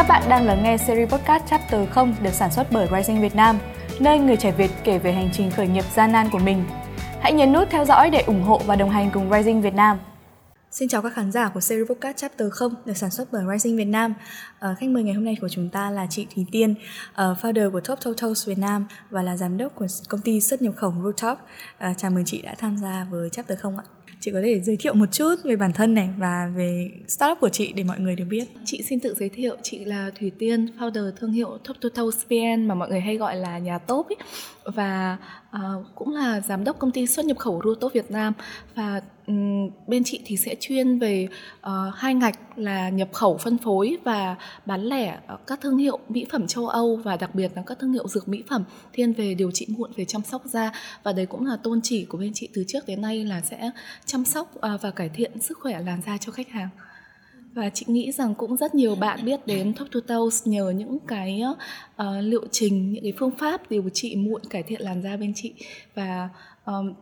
Các bạn đang lắng nghe series podcast Chapter 0 được sản xuất bởi Rising Việt Nam, nơi người trẻ Việt kể về hành trình khởi nghiệp gian nan của mình. Hãy nhấn nút theo dõi để ủng hộ và đồng hành cùng Rising Việt Nam. Xin chào các khán giả của series podcast Chapter 0 được sản xuất bởi Rising Việt Nam. Ờ, khách mời ngày hôm nay của chúng ta là chị Thúy Tiên, uh, founder của Top Totals Việt Nam và là giám đốc của công ty xuất nhập khẩu Rooftop. Ờ, chào mừng chị đã tham gia với Chapter 0 ạ chị có thể giới thiệu một chút về bản thân này và về startup của chị để mọi người được biết chị xin tự giới thiệu, chị là thủy tiên, founder thương hiệu top total vn mà mọi người hay gọi là nhà top ấy. và À, cũng là giám đốc công ty xuất nhập khẩu Rutop Việt Nam và um, bên chị thì sẽ chuyên về uh, hai ngạch là nhập khẩu phân phối và bán lẻ ờ, các thương hiệu mỹ phẩm châu Âu và đặc biệt là các thương hiệu dược mỹ phẩm thiên về điều trị mụn về chăm sóc da. Và đấy cũng là tôn chỉ của bên chị từ trước đến nay là sẽ chăm sóc uh, và cải thiện sức khỏe làn da cho khách hàng và chị nghĩ rằng cũng rất nhiều bạn biết đến Talk to Toes nhờ những cái uh, liệu trình những cái phương pháp điều trị mụn cải thiện làn da bên chị. Và um,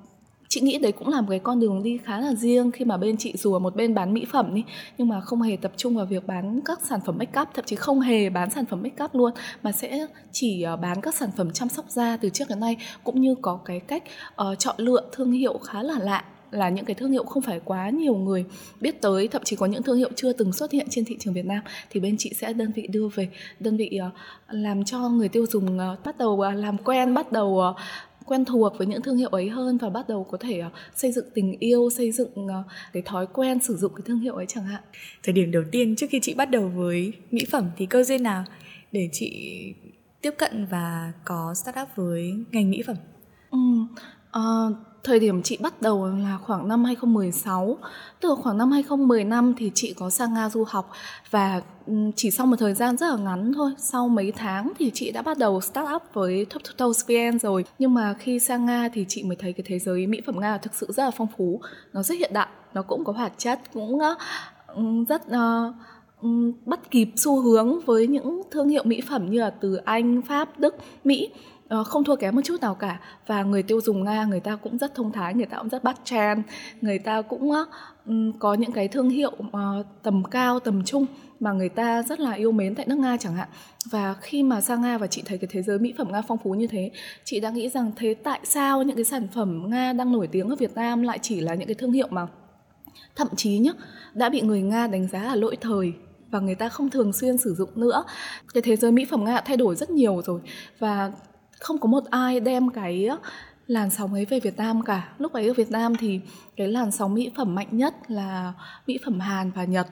chị nghĩ đấy cũng là một cái con đường đi khá là riêng khi mà bên chị dù ở một bên bán mỹ phẩm đi nhưng mà không hề tập trung vào việc bán các sản phẩm make up thậm chí không hề bán sản phẩm make up luôn mà sẽ chỉ ờ, bán các sản phẩm chăm sóc da từ trước đến nay cũng như có cái cách uh, chọn lựa thương hiệu khá là lạ là những cái thương hiệu không phải quá nhiều người biết tới thậm chí có những thương hiệu chưa từng xuất hiện trên thị trường Việt Nam thì bên chị sẽ đơn vị đưa về đơn vị uh, làm cho người tiêu dùng uh, bắt đầu uh, làm quen bắt đầu quen thuộc với những thương hiệu ấy hơn và bắt đầu có thể uh, xây dựng tình yêu xây dựng uh, cái thói quen sử dụng cái thương hiệu ấy chẳng hạn. Thời điểm đầu tiên trước khi chị bắt đầu với mỹ phẩm thì cơ duyên nào để chị tiếp cận và có startup với ngành mỹ phẩm? Ừ, uh, thời điểm chị bắt đầu là khoảng năm 2016 Từ khoảng năm 2015 thì chị có sang Nga du học Và chỉ sau một thời gian rất là ngắn thôi Sau mấy tháng thì chị đã bắt đầu start up với Top Tutorials VN rồi. Nhưng mà khi sang Nga thì chị mới thấy cái thế giới mỹ phẩm Nga thực sự rất là phong phú Nó rất hiện đại, nó cũng có hoạt chất, cũng rất uh, bắt kịp xu hướng với những thương hiệu mỹ phẩm như là từ Anh, Pháp, Đức, Mỹ. Ờ, không thua kém một chút nào cả. Và người tiêu dùng nga, người ta cũng rất thông thái, người ta cũng rất bắt trend. Người ta cũng có những cái thương hiệu ờ, tầm cao, tầm trung mà người ta rất là yêu mến tại nước nga chẳng hạn. Và khi mà sang nga và chị thấy cái thế giới mỹ phẩm nga phong phú như thế, chị đã nghĩ rằng thế tại sao những cái sản phẩm nga đang nổi tiếng ở việt nam lại chỉ là những cái thương hiệu mà thậm chí nhá, đã bị người nga đánh giá là lỗi thời và người ta không thường xuyên sử dụng nữa. Cái thế giới mỹ phẩm nga thay đổi rất nhiều rồi. Và không có một ai đem cái làn sóng ấy về Việt Nam cả. Lúc ấy ở Việt Nam thì cái làn sóng mỹ phẩm mạnh nhất là mỹ phẩm Hàn và Nhật.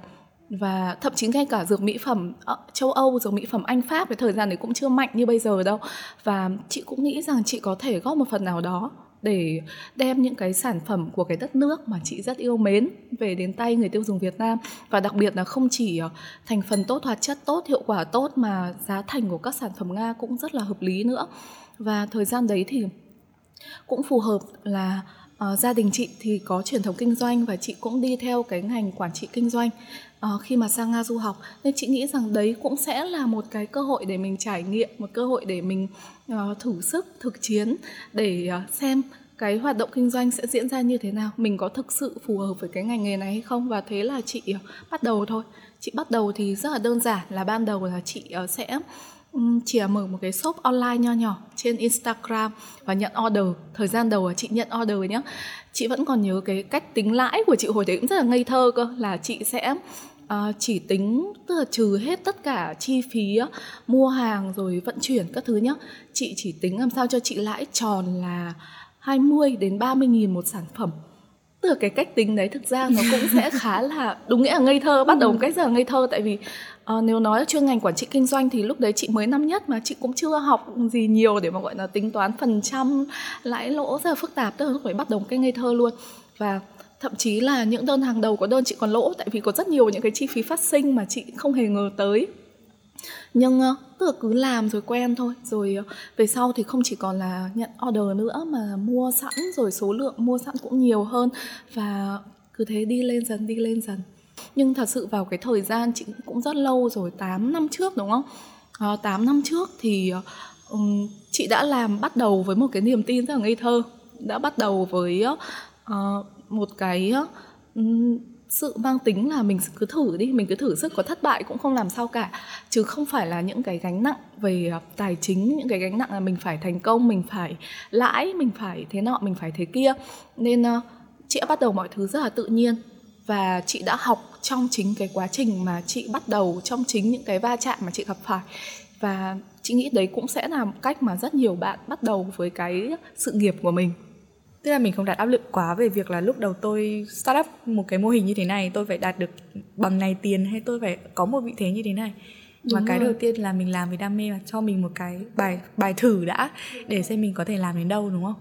Và thậm chí ngay cả dược mỹ phẩm ờ, châu Âu, dược mỹ phẩm Anh Pháp cái thời gian đấy cũng chưa mạnh như bây giờ đâu. Và chị cũng nghĩ rằng chị có thể góp một phần nào đó để đem những cái sản phẩm của cái đất nước mà chị rất yêu mến về đến tay người tiêu dùng Việt Nam và đặc biệt là không chỉ ờ, thành phần tốt, hoạt chất tốt, hiệu quả tốt mà giá thành của các sản phẩm Nga cũng rất là hợp lý nữa. Và thời gian đấy thì cũng phù hợp là uh, gia đình chị thì có truyền thống kinh doanh và chị cũng đi theo cái ngành quản trị kinh doanh uh, khi mà sang Nga du học nên chị nghĩ rằng đấy cũng sẽ là một cái cơ hội để mình trải nghiệm một cơ hội để mình uh, thử sức thực chiến để uh, xem cái hoạt động kinh doanh sẽ diễn ra như thế nào mình có thực sự phù hợp với cái ngành nghề này hay không? Và thế là chị bắt đầu thôi. Chị bắt đầu thì rất là đơn giản là ban đầu là chị sẽ chỉ mở một cái shop online nho nhỏ trên Instagram và nhận order. Thời gian đầu là chị nhận order nhé chị vẫn còn nhớ cái cách tính lãi của chị hồi đấy cũng rất là ngây thơ cơ là chị sẽ uh, chỉ tính tức là trừ hết tất cả chi phí uh, mua hàng rồi vận chuyển các thứ nhá. Chị chỉ tính làm sao cho chị lãi tròn là 20 đến 30 nghìn một sản phẩm. Tức là cái cách tính đấy thực ra nó cũng sẽ khá là đúng nghĩa là ngây thơ bắt đầu một cách rất là ngây thơ. Tại vì À, nếu nói chuyên ngành quản trị kinh doanh thì lúc đấy chị mới năm nhất mà chị cũng chưa học gì nhiều để mà gọi là tính toán phần trăm lãi lỗ rất là phức tạp tức là lúc phải bắt đầu cái ngây thơ luôn. Và thậm chí là những đơn hàng đầu có đơn chị còn lỗ tại vì có rất nhiều những cái chi phí phát sinh mà chị không hề ngờ tới. Nhưng ờ, tức là cứ làm rồi quen thôi rồi ờ, về sau thì không chỉ còn là nhận order nữa mà mua sẵn rồi số lượng mua sẵn cũng nhiều hơn. Và cứ thế đi lên dần đi lên dần nhưng thật sự vào cái thời gian chị cũng rất lâu rồi 8 năm trước đúng không? Ờ, à, 8 năm trước thì um, chị đã làm bắt đầu với một cái niềm tin rất là ngây thơ. Đã bắt đầu với uh, một cái uh, sự mang tính là mình cứ thử đi mình cứ thử sức có thất bại cũng không làm sao cả. Chứ không phải là những cái gánh nặng về ờ, tài chính những cái gánh nặng là mình phải thành công mình phải lãi mình phải thế nọ mình phải thế kia. Nên uh, chị đã bắt đầu mọi thứ rất là tự nhiên và chị đã học trong chính cái quá trình mà chị bắt đầu, trong chính những cái va chạm mà chị gặp phải. Và chị nghĩ đấy cũng sẽ là cách mà rất nhiều bạn bắt đầu với cái sự nghiệp của mình. Tức là mình không đặt áp lực quá về việc là lúc đầu tôi start up một cái mô hình như thế này, tôi phải đạt được bằng này tiền hay tôi phải có một vị thế như thế này. Đúng mà cái đầu tiên là mình làm vì đam mê và cho mình một cái bài bài thử đã để xem mình có thể làm đến đâu đúng không?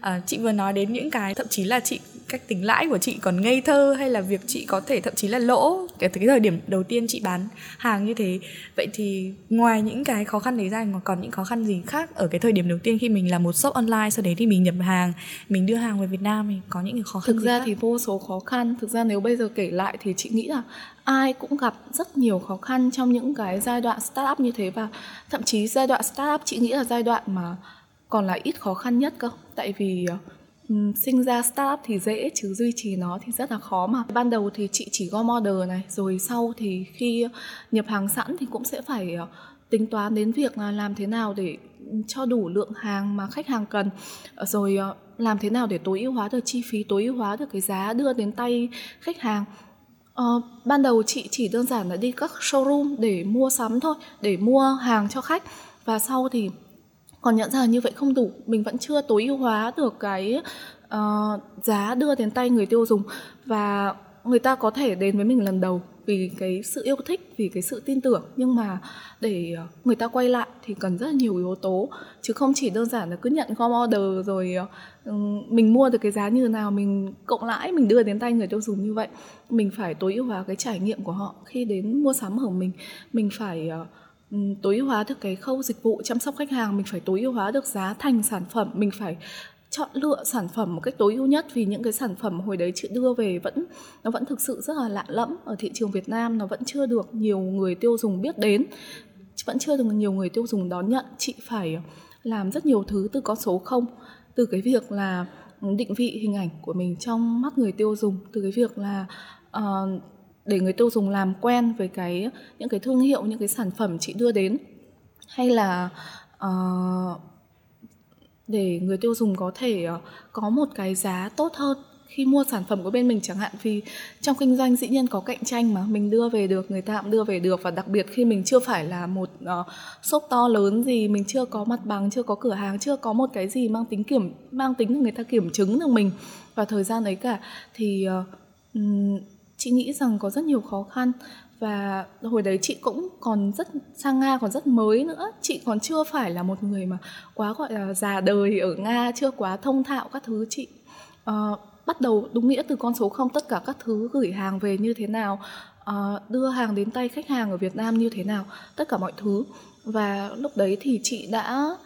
À, chị vừa nói đến những cái thậm chí là chị cách tính lãi của chị còn ngây thơ hay là việc chị có thể thậm chí là lỗ. Cái, cái thời điểm đầu tiên chị bán hàng như thế. Vậy thì ngoài những cái khó khăn đấy ra còn những khó khăn gì khác ở cái thời điểm đầu tiên khi mình là một shop online sau đấy thì mình nhập hàng mình đưa hàng về Việt Nam thì có những cái khó khăn thực ra khác? thì vô số khó khăn. Thực ra nếu bây giờ kể lại thì chị nghĩ là ai cũng gặp rất nhiều khó khăn trong những cái giai đoạn startup như thế và thậm chí giai đoạn startup chị nghĩ là giai đoạn mà còn là ít khó khăn nhất cơ. Tại vì um, sinh ra startup thì dễ chứ duy trì nó thì rất là khó mà. Ban đầu thì chị chỉ gom order này rồi sau thì khi nhập hàng sẵn thì cũng sẽ phải ờ, tính toán đến việc là làm thế nào để cho đủ lượng hàng mà khách hàng cần. Ờ, rồi làm thế nào để tối ưu hóa được chi phí tối ưu hóa được cái giá đưa đến tay khách hàng. Uh, ban đầu chị chỉ đơn giản là đi các showroom để mua sắm thôi để mua hàng cho khách. Và sau thì còn nhận ra là như vậy không đủ. Mình vẫn chưa tối ưu hóa được cái uh, giá đưa đến tay người tiêu dùng. Và người ta có thể đến với mình lần đầu vì cái sự yêu thích vì cái sự tin tưởng. Nhưng mà để người ta quay lại thì cần rất là nhiều yếu tố. Chứ không chỉ đơn giản là cứ nhận gom order rồi ờ, mình mua được cái giá như nào, mình cộng lãi, mình đưa đến tay người tiêu dùng như vậy, mình phải tối ưu hóa cái trải nghiệm của họ. Khi đến mua sắm ở mình mình phải ờ, tối ưu hóa được cái khâu dịch vụ chăm sóc khách hàng, mình phải tối ưu hóa được giá thành sản phẩm, mình phải chọn lựa sản phẩm một cách tối ưu nhất vì những cái sản phẩm hồi đấy chị đưa về vẫn, nó vẫn thực sự rất là lạ lẫm ở thị trường Việt Nam, nó vẫn chưa được nhiều người tiêu dùng biết đến, vẫn chưa được nhiều người tiêu dùng đón nhận. Chị phải làm rất nhiều thứ từ con số không từ cái việc là định vị hình ảnh của mình trong mắt người tiêu dùng từ cái việc là uh, để người tiêu dùng làm quen với cái những cái thương hiệu những cái sản phẩm chị đưa đến. Hay là uh, để người tiêu dùng có thể ờ, có một cái giá tốt hơn khi mua sản phẩm của bên mình chẳng hạn vì trong kinh doanh dĩ nhiên có cạnh tranh mà mình đưa về được người ta cũng đưa về được. Và đặc biệt khi mình chưa phải là một uh, shop to lớn gì mình chưa có mặt bằng chưa có cửa hàng chưa có một cái gì mang tính kiểm mang tính người ta kiểm chứng được mình. Và thời gian ấy cả thì uh, chị nghĩ rằng có rất nhiều khó khăn. Và hồi đấy chị cũng còn rất sang nga còn rất mới nữa. Chị còn chưa phải là một người mà quá gọi là già đời ở nga chưa quá thông thạo các thứ chị. Uh, bắt đầu đúng nghĩa từ con số không tất cả các thứ gửi hàng về như thế nào uh, đưa hàng đến tay khách hàng ở việt nam như thế nào tất cả mọi thứ. Và lúc đấy thì chị đã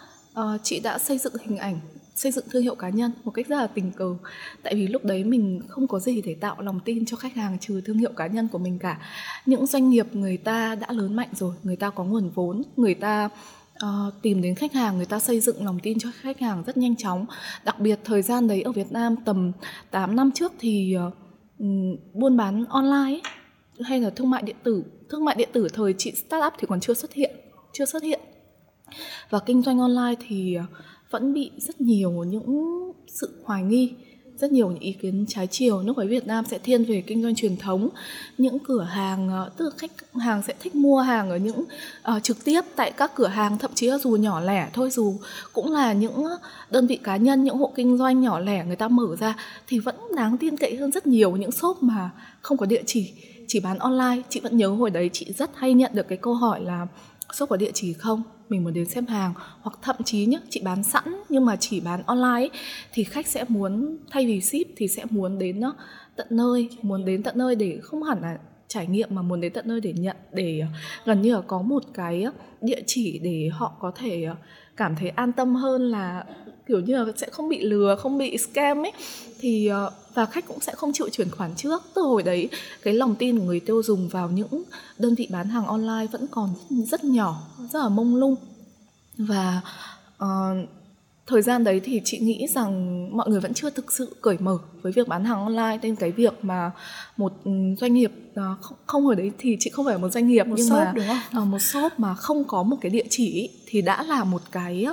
uh, chị đã xây dựng hình ảnh xây dựng thương hiệu cá nhân một cách rất là tình cờ. Tại vì lúc đấy mình không có gì để tạo lòng tin cho khách hàng trừ thương hiệu cá nhân của mình cả. Những doanh nghiệp người ta đã lớn mạnh rồi người ta có nguồn vốn người ta uh, tìm đến khách hàng người ta xây dựng lòng tin cho khách hàng rất nhanh chóng. Đặc biệt thời gian đấy ở Việt Nam tầm 8 năm trước thì uh, buôn bán online ấy, hay là thương mại điện tử. Thương mại điện tử thời chị start up thì còn chưa xuất hiện chưa xuất hiện. Và kinh doanh online thì ờ, vẫn bị rất nhiều những sự hoài nghi rất nhiều những ý kiến trái chiều. Nước ngoài Việt Nam sẽ thiên về kinh doanh truyền thống. Những cửa hàng ờ, tức là khách hàng sẽ thích mua hàng ở những uh, trực tiếp tại các cửa hàng thậm chí là dù nhỏ lẻ thôi dù cũng là những đơn vị cá nhân những hộ kinh doanh nhỏ lẻ người ta mở ra thì vẫn đáng tin cậy hơn rất nhiều. Những shop mà không có địa chỉ chỉ bán online. Chị vẫn nhớ hồi đấy chị rất hay nhận được cái câu hỏi là shop có địa chỉ không? Mình muốn đến xem hàng. Hoặc thậm chí nhé chị bán sẵn nhưng mà chỉ bán online ấy, thì khách sẽ muốn thay vì ship thì sẽ muốn đến nó tận nơi muốn đến tận nơi để không hẳn là trải nghiệm mà muốn đến tận nơi để nhận để ờ, gần như là có một cái ờ, địa chỉ để họ có thể cảm thấy an tâm hơn là kiểu như là sẽ không bị lừa không bị scam ấy. Thì ờ, và khách cũng sẽ không chịu chuyển khoản trước. Từ hồi đấy cái lòng tin của người tiêu dùng vào những đơn vị bán hàng online vẫn còn rất nhỏ rất là mông lung. Và uh, thời gian đấy thì chị nghĩ rằng mọi người vẫn chưa thực sự cởi mở với việc bán hàng online. Nên cái việc mà một ừ, doanh nghiệp à, không, không hồi đấy thì chị không phải một doanh nghiệp một nhưng shop, mà đúng không? Một shop mà không có một cái địa chỉ thì đã là một cái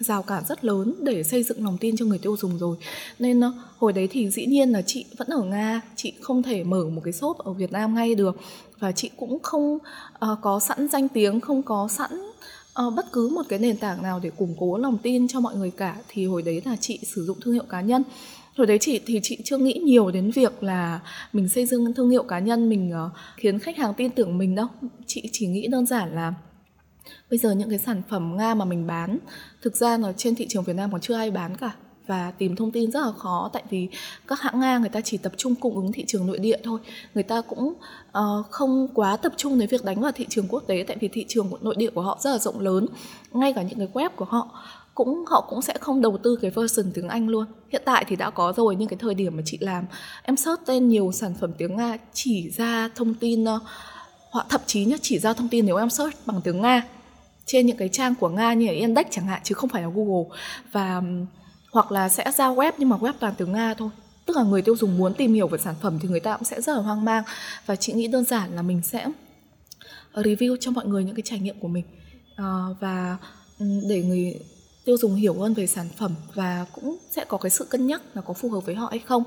rào cản rất lớn để xây dựng lòng tin cho người tiêu dùng rồi. Nên ờ, hồi đấy thì dĩ nhiên là chị vẫn ở nga chị không thể mở một cái shop ở việt nam ngay được. Và chị cũng không uh, có sẵn danh tiếng không có sẵn uh, bất cứ một cái nền tảng nào để củng cố lòng tin cho mọi người cả. Thì hồi đấy là chị sử dụng thương hiệu cá nhân. Hồi đấy chị thì chị chưa nghĩ nhiều đến việc là mình xây dựng thương hiệu cá nhân mình uh, khiến khách hàng tin tưởng mình đâu. Chị chỉ nghĩ đơn giản là bây giờ những cái sản phẩm nga mà mình bán thực ra là trên thị trường việt nam còn chưa ai bán cả. Và tìm thông tin rất là khó tại vì các hãng Nga người ta chỉ tập trung cung ứng thị trường nội địa thôi. Người ta cũng uh, không quá tập trung đến việc đánh vào thị trường quốc tế tại vì thị trường nội địa của họ rất là rộng lớn. Ngay cả những cái web của họ cũng họ cũng sẽ không đầu tư cái version tiếng Anh luôn. Hiện tại thì đã có rồi nhưng cái thời điểm mà chị làm em search tên nhiều sản phẩm tiếng Nga chỉ ra thông tin uh, thậm chí nhá chỉ ra thông tin nếu em search bằng tiếng Nga trên những cái trang của Nga như là Index chẳng hạn chứ không phải là Google. Và hoặc là sẽ ra web nhưng mà web toàn tiếng Nga thôi. Tức là người tiêu dùng muốn tìm hiểu về sản phẩm thì người ta cũng sẽ rất là hoang mang. Và chị nghĩ đơn giản là mình sẽ ờ, review cho mọi người những cái trải nghiệm của mình. À, và để người tiêu dùng hiểu hơn về sản phẩm và cũng sẽ có cái sự cân nhắc là có phù hợp với họ hay không.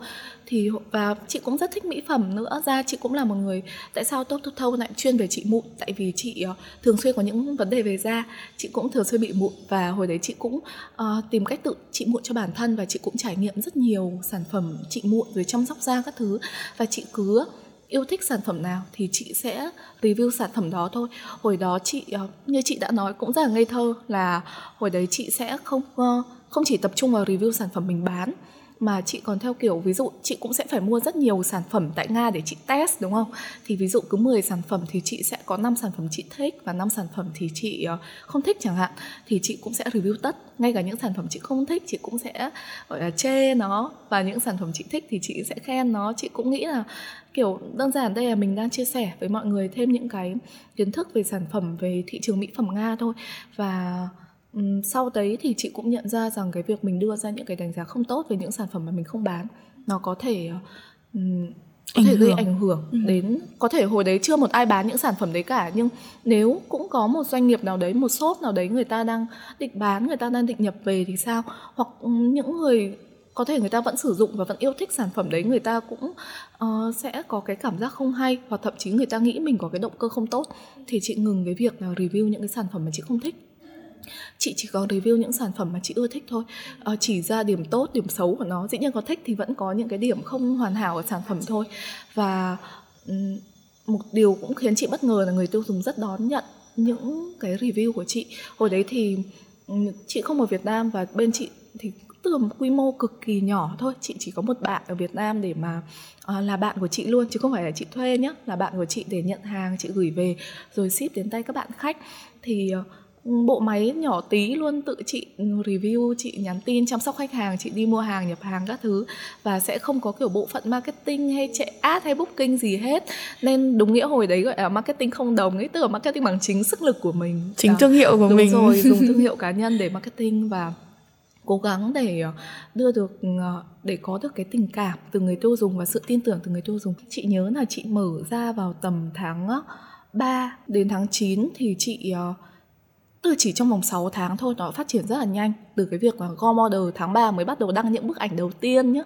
Thì và chị cũng rất thích mỹ phẩm nữa. Ra chị cũng là một người tại sao tốt tốt thâu lại chuyên về chị mụn? Tại vì chị uh, thường xuyên có những vấn đề về da chị cũng thường xuyên bị mụn và hồi đấy chị cũng uh, tìm cách tự trị mụn cho bản thân và chị cũng trải nghiệm rất nhiều sản phẩm trị mụn rồi chăm sóc da các thứ. Và chị cứ yêu thích sản phẩm nào thì chị sẽ review sản phẩm đó thôi. Hồi đó chị ờ, như chị đã nói cũng rất là ngây thơ là hồi đấy chị sẽ không ờ, không chỉ tập trung vào review sản phẩm mình bán mà chị còn theo kiểu, ví dụ chị cũng sẽ phải mua rất nhiều sản phẩm tại Nga để chị test, đúng không? Thì ví dụ cứ 10 sản phẩm thì chị sẽ có 5 sản phẩm chị thích và 5 sản phẩm thì chị ờ, không thích chẳng hạn, thì chị cũng sẽ review tất. Ngay cả những sản phẩm chị không thích, chị cũng sẽ, gọi là, chê nó và những sản phẩm chị thích thì chị sẽ khen nó. Chị cũng nghĩ là, kiểu, đơn giản đây là mình đang chia sẻ với mọi người thêm những cái kiến thức về sản phẩm, về thị trường mỹ phẩm Nga thôi và sau đấy thì chị cũng nhận ra rằng cái việc mình đưa ra những cái đánh giá không tốt về những sản phẩm mà mình không bán nó có thể có ảnh thể gây ảnh hưởng ừ. đến có thể hồi đấy chưa một ai bán những sản phẩm đấy cả nhưng nếu cũng có một doanh nghiệp nào đấy một shop nào đấy người ta đang định bán người ta đang định nhập về thì sao? Hoặc những người có thể người ta vẫn sử dụng và vẫn yêu thích sản phẩm đấy người ta cũng uh, sẽ có cái cảm giác không hay hoặc thậm chí người ta nghĩ mình có cái động cơ không tốt thì chị ngừng cái việc là review những cái sản phẩm mà chị không thích chị chỉ có review những sản phẩm mà chị ưa thích thôi. À, chỉ ra điểm tốt điểm xấu của nó. Dĩ nhiên có thích thì vẫn có những cái điểm không hoàn hảo của sản phẩm thôi. Và một điều cũng khiến chị bất ngờ là người tiêu dùng rất đón nhận những cái review của chị. Hồi đấy thì chị không ở Việt Nam và bên chị thì tưởng quy mô cực kỳ nhỏ thôi. Chị chỉ có một bạn ở Việt Nam để mà à, là bạn của chị luôn chứ không phải là chị thuê nhé là bạn của chị để nhận hàng chị gửi về rồi ship đến tay các bạn khách. Thì uh, bộ máy nhỏ tí luôn tự chị review chị nhắn tin chăm sóc khách hàng chị đi mua hàng nhập hàng các thứ và sẽ không có kiểu bộ phận marketing hay chạy ad hay booking gì hết. Nên đúng nghĩa hồi đấy gọi là marketing không đồng ấy tức là marketing bằng chính sức lực của mình. Chính đó. thương hiệu của đúng mình. rồi dùng thương hiệu cá nhân để marketing và cố gắng để ờ, đưa được ờ, để có được cái tình cảm từ người tiêu dùng và sự tin tưởng từ người tiêu dùng. Chị nhớ là chị mở ra vào tầm tháng 3 đến tháng 9 thì chị ờ, từ chỉ trong vòng 6 tháng thôi nó phát triển rất là nhanh. Từ cái việc mà go model tháng 3 mới bắt đầu đăng những bức ảnh đầu tiên nhá.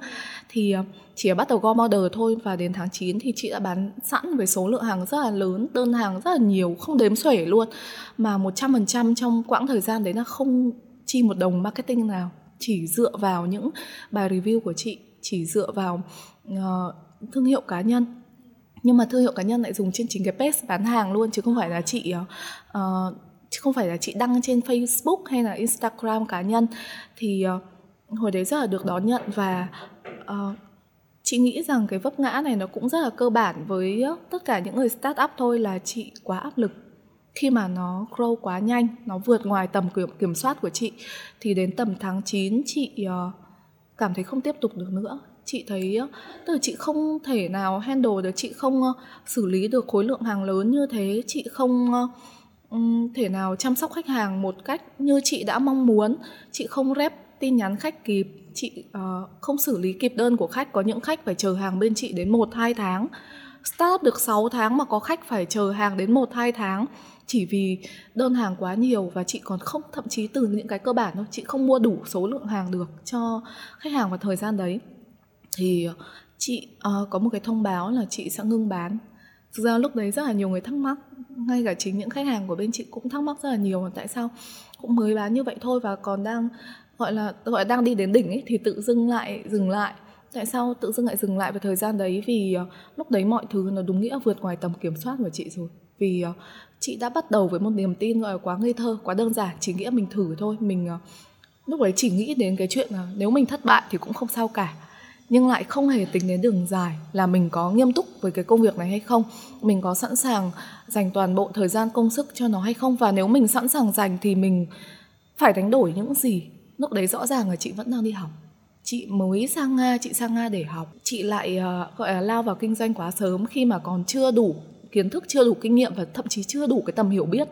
Thì ờ, chỉ bắt đầu go model thôi và đến tháng 9 thì chị đã bán sẵn với số lượng hàng rất là lớn đơn hàng rất là nhiều không đếm xuể luôn. Mà 100% trong quãng thời gian đấy là không chi một đồng marketing nào. Chỉ dựa vào những bài review của chị chỉ dựa vào uh, thương hiệu cá nhân. Nhưng mà thương hiệu cá nhân lại dùng trên chính cái page bán hàng luôn chứ không phải là chị uh, chứ không phải là chị đăng trên Facebook hay là Instagram cá nhân thì uh, hồi đấy rất là được đón nhận và uh, chị nghĩ rằng cái vấp ngã này nó cũng rất là cơ bản với tất cả những người start up thôi là chị quá áp lực. Khi mà nó grow quá nhanh nó vượt ngoài tầm kiểm, kiểm soát của chị thì đến tầm tháng 9 chị uh, cảm thấy không tiếp tục được nữa. Chị thấy uh, tức là chị không thể nào handle được chị không uh, xử lý được khối lượng hàng lớn như thế. Chị không uh, thể nào chăm sóc khách hàng một cách như chị đã mong muốn chị không rep tin nhắn khách kịp chị uh, không xử lý kịp đơn của khách có những khách phải chờ hàng bên chị đến 1 2 tháng. Start được 6 tháng mà có khách phải chờ hàng đến 1 2 tháng chỉ vì đơn hàng quá nhiều và chị còn không thậm chí từ những cái cơ bản thôi chị không mua đủ số lượng hàng được cho khách hàng vào thời gian đấy. Thì ờ, chị uh, có một cái thông báo là chị sẽ ngưng bán thực ra lúc đấy rất là nhiều người thắc mắc, ngay cả chính những khách hàng của bên chị cũng thắc mắc rất là nhiều là tại sao cũng mới bán như vậy thôi và còn đang, gọi là gọi là đang đi đến đỉnh ấy, thì tự dưng lại dừng lại. Tại sao tự dưng lại dừng lại vào thời gian đấy? Vì ờ, lúc đấy mọi thứ nó đúng nghĩa vượt ngoài tầm kiểm soát của chị rồi. Vì ờ, chị đã bắt đầu với một niềm tin gọi là quá ngây thơ, quá đơn giản, chỉ nghĩa mình thử thôi. Mình ờ, lúc đấy chỉ nghĩ đến cái chuyện là nếu mình thất bại thì cũng không sao cả nhưng lại không hề tính đến đường dài là mình có nghiêm túc với cái công việc này hay không mình có sẵn sàng dành toàn bộ thời gian công sức cho nó hay không? Và nếu mình sẵn sàng dành thì mình phải đánh đổi những gì? Lúc đấy rõ ràng là chị vẫn đang đi học. Chị mới sang nga chị sang nga để học. Chị lại uh, gọi là lao vào kinh doanh quá sớm khi mà còn chưa đủ kiến thức chưa đủ kinh nghiệm và thậm chí chưa đủ cái tầm hiểu biết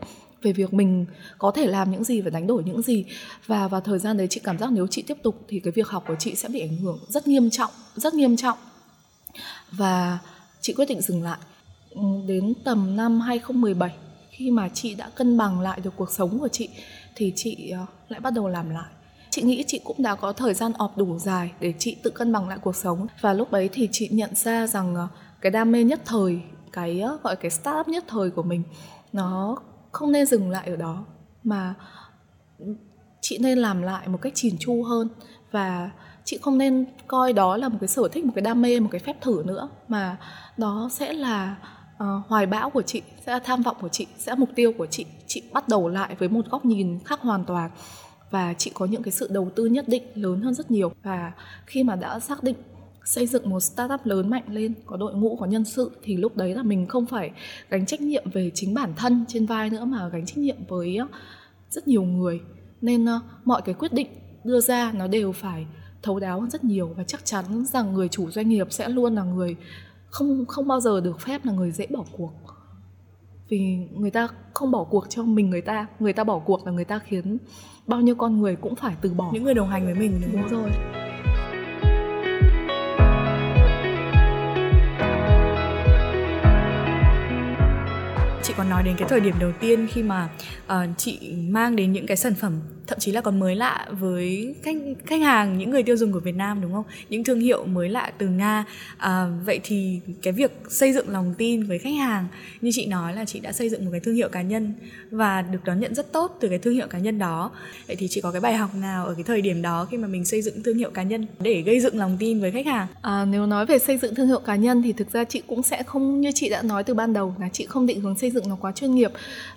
về việc mình có thể làm những gì và đánh đổi những gì. Và vào thời gian đấy chị cảm giác nếu chị tiếp tục thì cái việc học của chị sẽ bị ảnh hưởng rất nghiêm trọng, rất nghiêm trọng. Và chị quyết định dừng lại. Đến tầm năm 2017 khi mà chị đã cân bằng lại được cuộc sống của chị, thì chị ờ, lại bắt đầu làm lại. Chị nghĩ chị cũng đã có thời gian ọp đủ dài để chị tự cân bằng lại cuộc sống. Và lúc ấy thì chị nhận ra rằng ờ, cái đam mê nhất thời, cái ờ, gọi cái startup nhất thời của mình, nó không nên dừng lại ở đó mà chị nên làm lại một cách chỉn chu hơn. Và chị không nên coi đó là một cái sở thích một cái đam mê một cái phép thử nữa mà đó sẽ là uh, hoài bão của chị sẽ là tham vọng của chị sẽ là mục tiêu của chị. Chị bắt đầu lại với một góc nhìn khác hoàn toàn và chị có những cái sự đầu tư nhất định lớn hơn rất nhiều. Và khi mà đã xác định xây dựng một startup lớn mạnh lên có đội ngũ có nhân sự thì lúc đấy là mình không phải gánh trách nhiệm về chính bản thân trên vai nữa mà gánh trách nhiệm với rất nhiều người. Nên uh, mọi cái quyết định đưa ra nó đều phải thấu đáo hơn rất nhiều và chắc chắn rằng người chủ doanh nghiệp sẽ luôn là người không không bao giờ được phép là người dễ bỏ cuộc. Vì người ta không bỏ cuộc cho mình người ta người ta bỏ cuộc là người ta khiến bao nhiêu con người cũng phải từ bỏ. Những người đồng hành với mình đúng, đúng rồi còn nói đến cái thời điểm đầu tiên khi mà uh, chị mang đến những cái sản phẩm thậm chí là còn mới lạ với khách khách hàng những người tiêu dùng của Việt Nam đúng không? Những thương hiệu mới lạ từ Nga. À, vậy thì cái việc xây dựng lòng tin với khách hàng như chị nói là chị đã xây dựng một cái thương hiệu cá nhân và được đón nhận rất tốt từ cái thương hiệu cá nhân đó. Vậy thì chị có cái bài học nào ở cái thời điểm đó khi mà mình xây dựng thương hiệu cá nhân để gây dựng lòng tin với khách hàng? À, nếu nói về xây dựng thương hiệu cá nhân thì thực ra chị cũng sẽ không như chị đã nói từ ban đầu là chị không định hướng xây dựng nó quá chuyên nghiệp.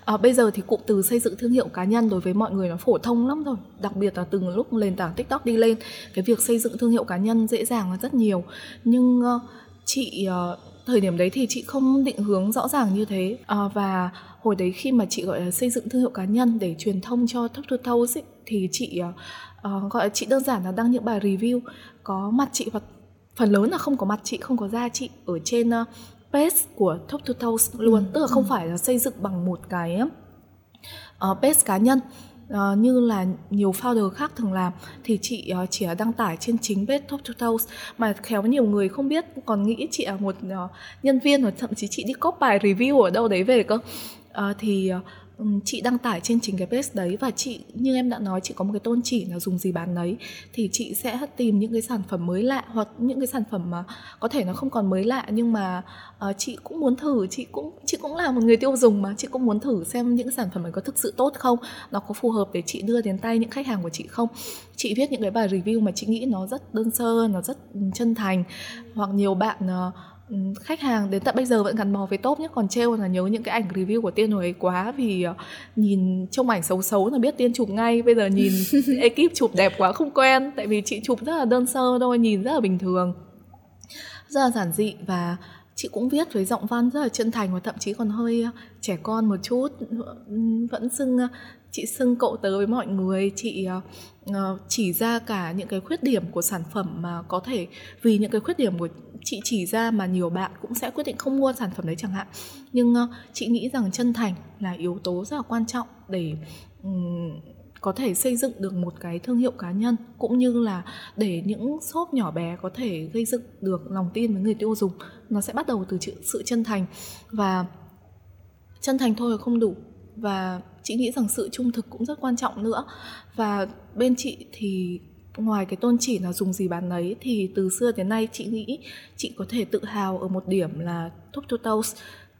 À, bây giờ thì cụm từ xây dựng thương hiệu cá nhân đối với mọi người nó phổ thông lắm rồi đặc biệt là từng lúc nền tảng tiktok đi lên cái việc xây dựng thương hiệu cá nhân dễ dàng là rất nhiều nhưng uh, chị uh, thời điểm đấy thì chị không định hướng rõ ràng như thế uh, và hồi đấy khi mà chị gọi là xây dựng thương hiệu cá nhân để truyền thông cho top to toes ấy, thì chị uh, gọi là chị đơn giản là đăng những bài review có mặt chị và phần lớn là không có mặt chị không có ra chị ở trên uh, page của top to toes luôn ừ. tức là không ừ. phải là xây dựng bằng một cái uh, page cá nhân uh, như là nhiều founder khác thường làm thì chị uh, chỉ đăng tải trên chính page Top to Toes mà khéo nhiều người không biết còn nghĩ chị là một uh, nhân viên hoặc thậm chí chị đi copy bài review ở đâu đấy về cơ. Uh, thì uh, chị đăng tải trên chính cái page đấy và chị như em đã nói chị có một cái tôn chỉ là dùng gì bán đấy thì chị sẽ tìm những cái sản phẩm mới lạ hoặc những cái sản phẩm mà có thể nó không còn mới lạ nhưng mà uh, chị cũng muốn thử. Chị cũng chị cũng là một người tiêu dùng mà. Chị cũng muốn thử xem những sản phẩm này có thực sự tốt không nó có phù hợp để chị đưa đến tay những khách hàng của chị không. Chị viết những cái bài review mà chị nghĩ nó rất đơn sơ nó rất chân thành. Hoặc nhiều bạn uh, khách hàng đến tận bây giờ vẫn gắn bó với top nhé. Còn trêu là nhớ những cái ảnh review của tiên hồi ấy quá vì uh, nhìn trông ảnh xấu xấu là biết tiên chụp ngay. Bây giờ nhìn ekip chụp đẹp quá không quen. Tại vì chị chụp rất là đơn sơ thôi nhìn rất là bình thường. Rất là giản dị và chị cũng viết với giọng văn rất là chân thành và thậm chí còn hơi ờ, trẻ con một chút. Vẫn xưng ờ, chị xưng cậu tớ với mọi người. Chị ờ, chỉ ra cả những cái khuyết điểm của sản phẩm mà có thể, vì những cái khuyết điểm của chị chỉ ra mà nhiều bạn cũng sẽ quyết định không mua sản phẩm đấy chẳng hạn. Nhưng chị nghĩ rằng chân thành là yếu tố rất là quan trọng để có thể xây dựng được một cái thương hiệu cá nhân, cũng như là để những shop nhỏ bé có thể gây dựng được lòng tin với người tiêu dùng, nó sẽ bắt đầu từ sự chân thành. Và chân thành thôi không đủ. Và chị nghĩ rằng sự trung thực cũng rất quan trọng nữa. Và bên chị thì ngoài cái tôn chỉ là dùng gì bán đấy thì từ xưa đến nay chị nghĩ chị có thể tự hào ở một điểm là Top to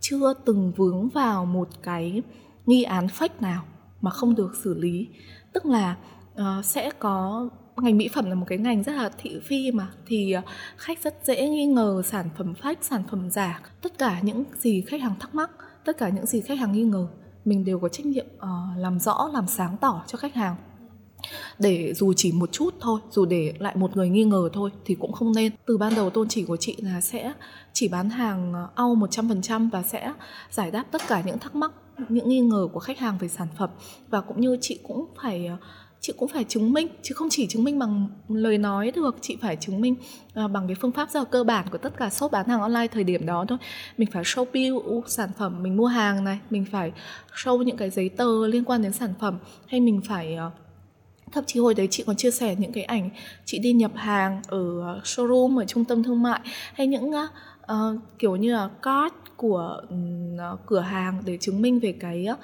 chưa từng vướng vào một cái nghi án fake nào mà không được xử lý. Tức là uh, sẽ có ngành mỹ phẩm là một cái ngành rất là thị phi mà. Thì ờ, khách rất dễ nghi ngờ sản phẩm fake sản phẩm giả. Tất cả những gì khách hàng thắc mắc tất cả những gì khách hàng nghi ngờ mình đều có trách nhiệm uh, làm rõ làm sáng tỏ cho khách hàng. Để dù chỉ một chút thôi dù để lại một người nghi ngờ thôi thì cũng không nên. Từ ban đầu tôn chỉ của chị là sẽ chỉ bán hàng au 100% và sẽ giải đáp tất cả những thắc mắc những nghi ngờ của khách hàng về sản phẩm. Và cũng như chị cũng phải ờ, chị cũng phải chứng minh chứ không chỉ chứng minh bằng lời nói được chị phải chứng minh uh, bằng cái phương pháp rất là cơ bản của tất cả shop bán hàng online thời điểm đó thôi. Mình phải show bill sản phẩm mình mua hàng này mình phải show những cái giấy tờ liên quan đến sản phẩm hay mình phải uh, thậm chí hồi đấy chị còn chia sẻ những cái ảnh chị đi nhập hàng ở showroom ở trung tâm thương mại hay những uh, kiểu như là card của uh, cửa hàng để chứng minh về cái uh,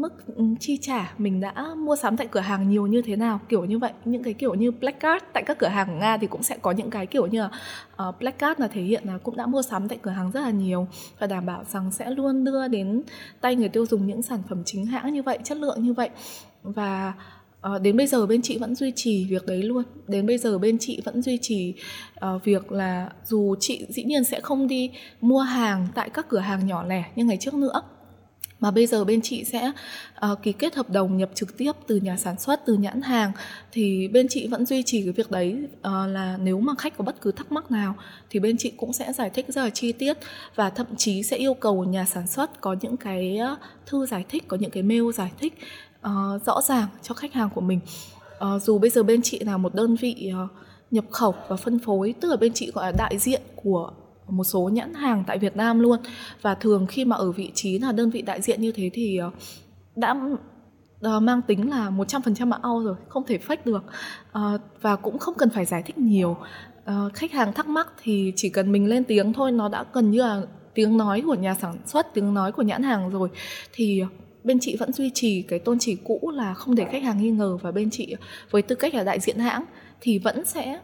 mức ừ, chi trả mình đã mua sắm tại cửa hàng nhiều như thế nào kiểu như vậy. Những cái kiểu như black card tại các cửa hàng của nga thì cũng sẽ có những cái kiểu như là uh, black card là thể hiện là cũng đã mua sắm tại cửa hàng rất là nhiều và đảm bảo rằng sẽ luôn đưa đến tay người tiêu dùng những sản phẩm chính hãng như vậy chất lượng như vậy. Và À, đến bây giờ bên chị vẫn duy trì việc đấy luôn. Đến bây giờ bên chị vẫn duy trì uh, việc là dù chị dĩ nhiên sẽ không đi mua hàng tại các cửa hàng nhỏ lẻ như ngày trước nữa mà bây giờ bên chị sẽ uh, ký kết hợp đồng nhập trực tiếp từ nhà sản xuất từ nhãn hàng thì bên chị vẫn duy trì cái việc đấy. Uh, là nếu mà khách có bất cứ thắc mắc nào thì bên chị cũng sẽ giải thích rất là chi tiết và thậm chí sẽ yêu cầu nhà sản xuất có những cái thư giải thích có những cái mail giải thích uh, rõ ràng cho khách hàng của mình. Uh, dù bây giờ bên chị là một đơn vị uh, nhập khẩu và phân phối tức là bên chị gọi là đại diện của một số nhãn hàng tại Việt Nam luôn. Và thường khi mà ở vị trí là đơn vị đại diện như thế thì uh, đã uh, mang tính là 100% mã out rồi, không thể fake được. Uh, và cũng không cần phải giải thích nhiều. Uh, khách hàng thắc mắc thì chỉ cần mình lên tiếng thôi, nó đã gần như là tiếng nói của nhà sản xuất, tiếng nói của nhãn hàng rồi. Thì bên chị vẫn duy trì cái tôn chỉ cũ là không để khách hàng nghi ngờ và bên chị với tư cách là đại diện hãng thì vẫn sẽ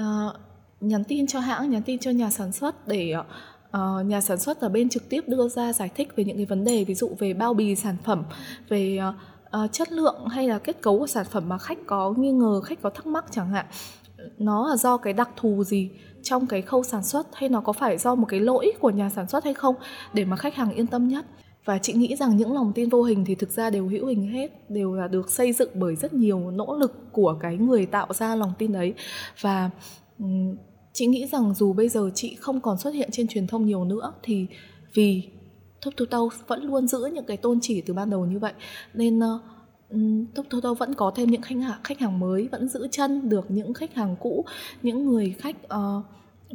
uh, nhắn tin cho hãng nhắn tin cho nhà sản xuất để uh, nhà sản xuất ở bên trực tiếp đưa ra giải thích về những cái vấn đề ví dụ về bao bì sản phẩm về uh, chất lượng hay là kết cấu của sản phẩm mà khách có nghi ngờ khách có thắc mắc chẳng hạn. Nó là do cái đặc thù gì trong cái khâu sản xuất hay nó có phải do một cái lỗi của nhà sản xuất hay không để mà khách hàng yên tâm nhất? Và chị nghĩ rằng những lòng tin vô hình thì thực ra đều hữu hình hết đều là được xây dựng bởi rất nhiều nỗ lực của cái người tạo ra lòng tin đấy và chị nghĩ rằng dù bây giờ chị không còn xuất hiện trên truyền thông nhiều nữa thì vì Top thu tâu vẫn luôn giữ những cái tôn chỉ từ ban đầu như vậy nên uh, Top thu tâu vẫn có thêm những khách hàng khách hàng mới vẫn giữ chân được những khách hàng cũ những người khách uh,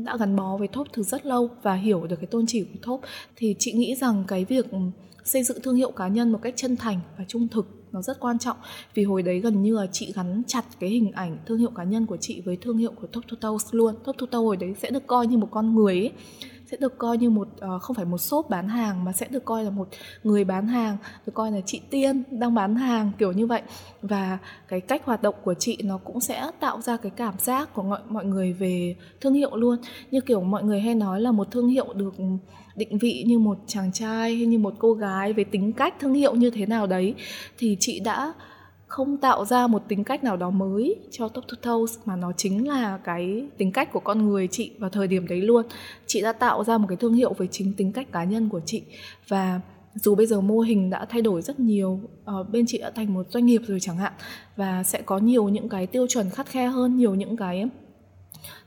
đã gắn bó với Top từ rất lâu và hiểu được cái tôn chỉ của Top thì chị nghĩ rằng cái việc ừ, xây dựng thương hiệu cá nhân một cách chân thành và trung thực nó rất quan trọng. Vì hồi đấy gần như là chị gắn chặt cái hình ảnh thương hiệu cá nhân của chị với thương hiệu của Top to Toast luôn. Top to Toast hồi đấy sẽ được coi như một con người ấy sẽ được coi như một uh, không phải một shop bán hàng mà sẽ được coi là một người bán hàng được coi là chị tiên đang bán hàng kiểu như vậy. Và cái cách hoạt động của chị nó cũng sẽ tạo ra cái cảm giác của mọi mọi người về thương hiệu luôn. Như kiểu mọi người hay nói là một thương hiệu được định vị như một chàng trai hay như một cô gái với tính cách thương hiệu như thế nào đấy thì chị đã không tạo ra một tính cách nào đó mới cho Top to Toes mà nó chính là cái tính cách của con người chị vào thời điểm đấy luôn. Chị đã tạo ra một cái thương hiệu với chính tính cách cá nhân của chị và dù bây giờ mô hình đã thay đổi rất nhiều uh, bên chị đã thành một doanh nghiệp rồi chẳng hạn và sẽ có nhiều những cái tiêu chuẩn khắt khe hơn nhiều những cái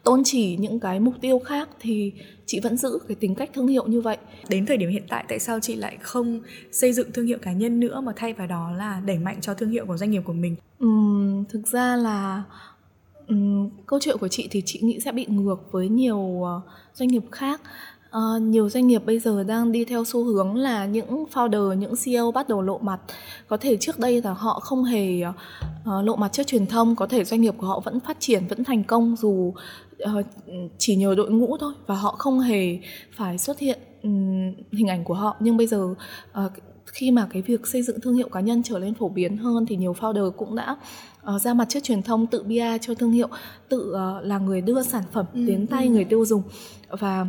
tôn chỉ những cái mục tiêu khác thì chị vẫn giữ cái tính cách thương hiệu như vậy. Đến thời điểm hiện tại tại sao chị lại không xây dựng thương hiệu cá nhân nữa mà thay vào đó là đẩy mạnh cho thương hiệu của doanh nghiệp của mình? Uhm, thực ra là um, câu chuyện của chị thì chị nghĩ sẽ bị ngược với nhiều uh, doanh nghiệp khác Uh, nhiều doanh nghiệp bây giờ đang đi theo xu hướng là những founder, những CEO bắt đầu lộ mặt. Có thể trước đây là họ không hề uh, lộ mặt trước truyền thông, có thể doanh nghiệp của họ vẫn phát triển, vẫn thành công dù uh, chỉ nhờ đội ngũ thôi và họ không hề phải xuất hiện um, hình ảnh của họ. Nhưng bây giờ uh, khi mà cái việc xây dựng thương hiệu cá nhân trở nên phổ biến hơn thì nhiều founder cũng đã uh, ra mặt trước truyền thông tự bia cho thương hiệu, tự uh, là người đưa sản phẩm ừ, đến tay ừ. người tiêu dùng và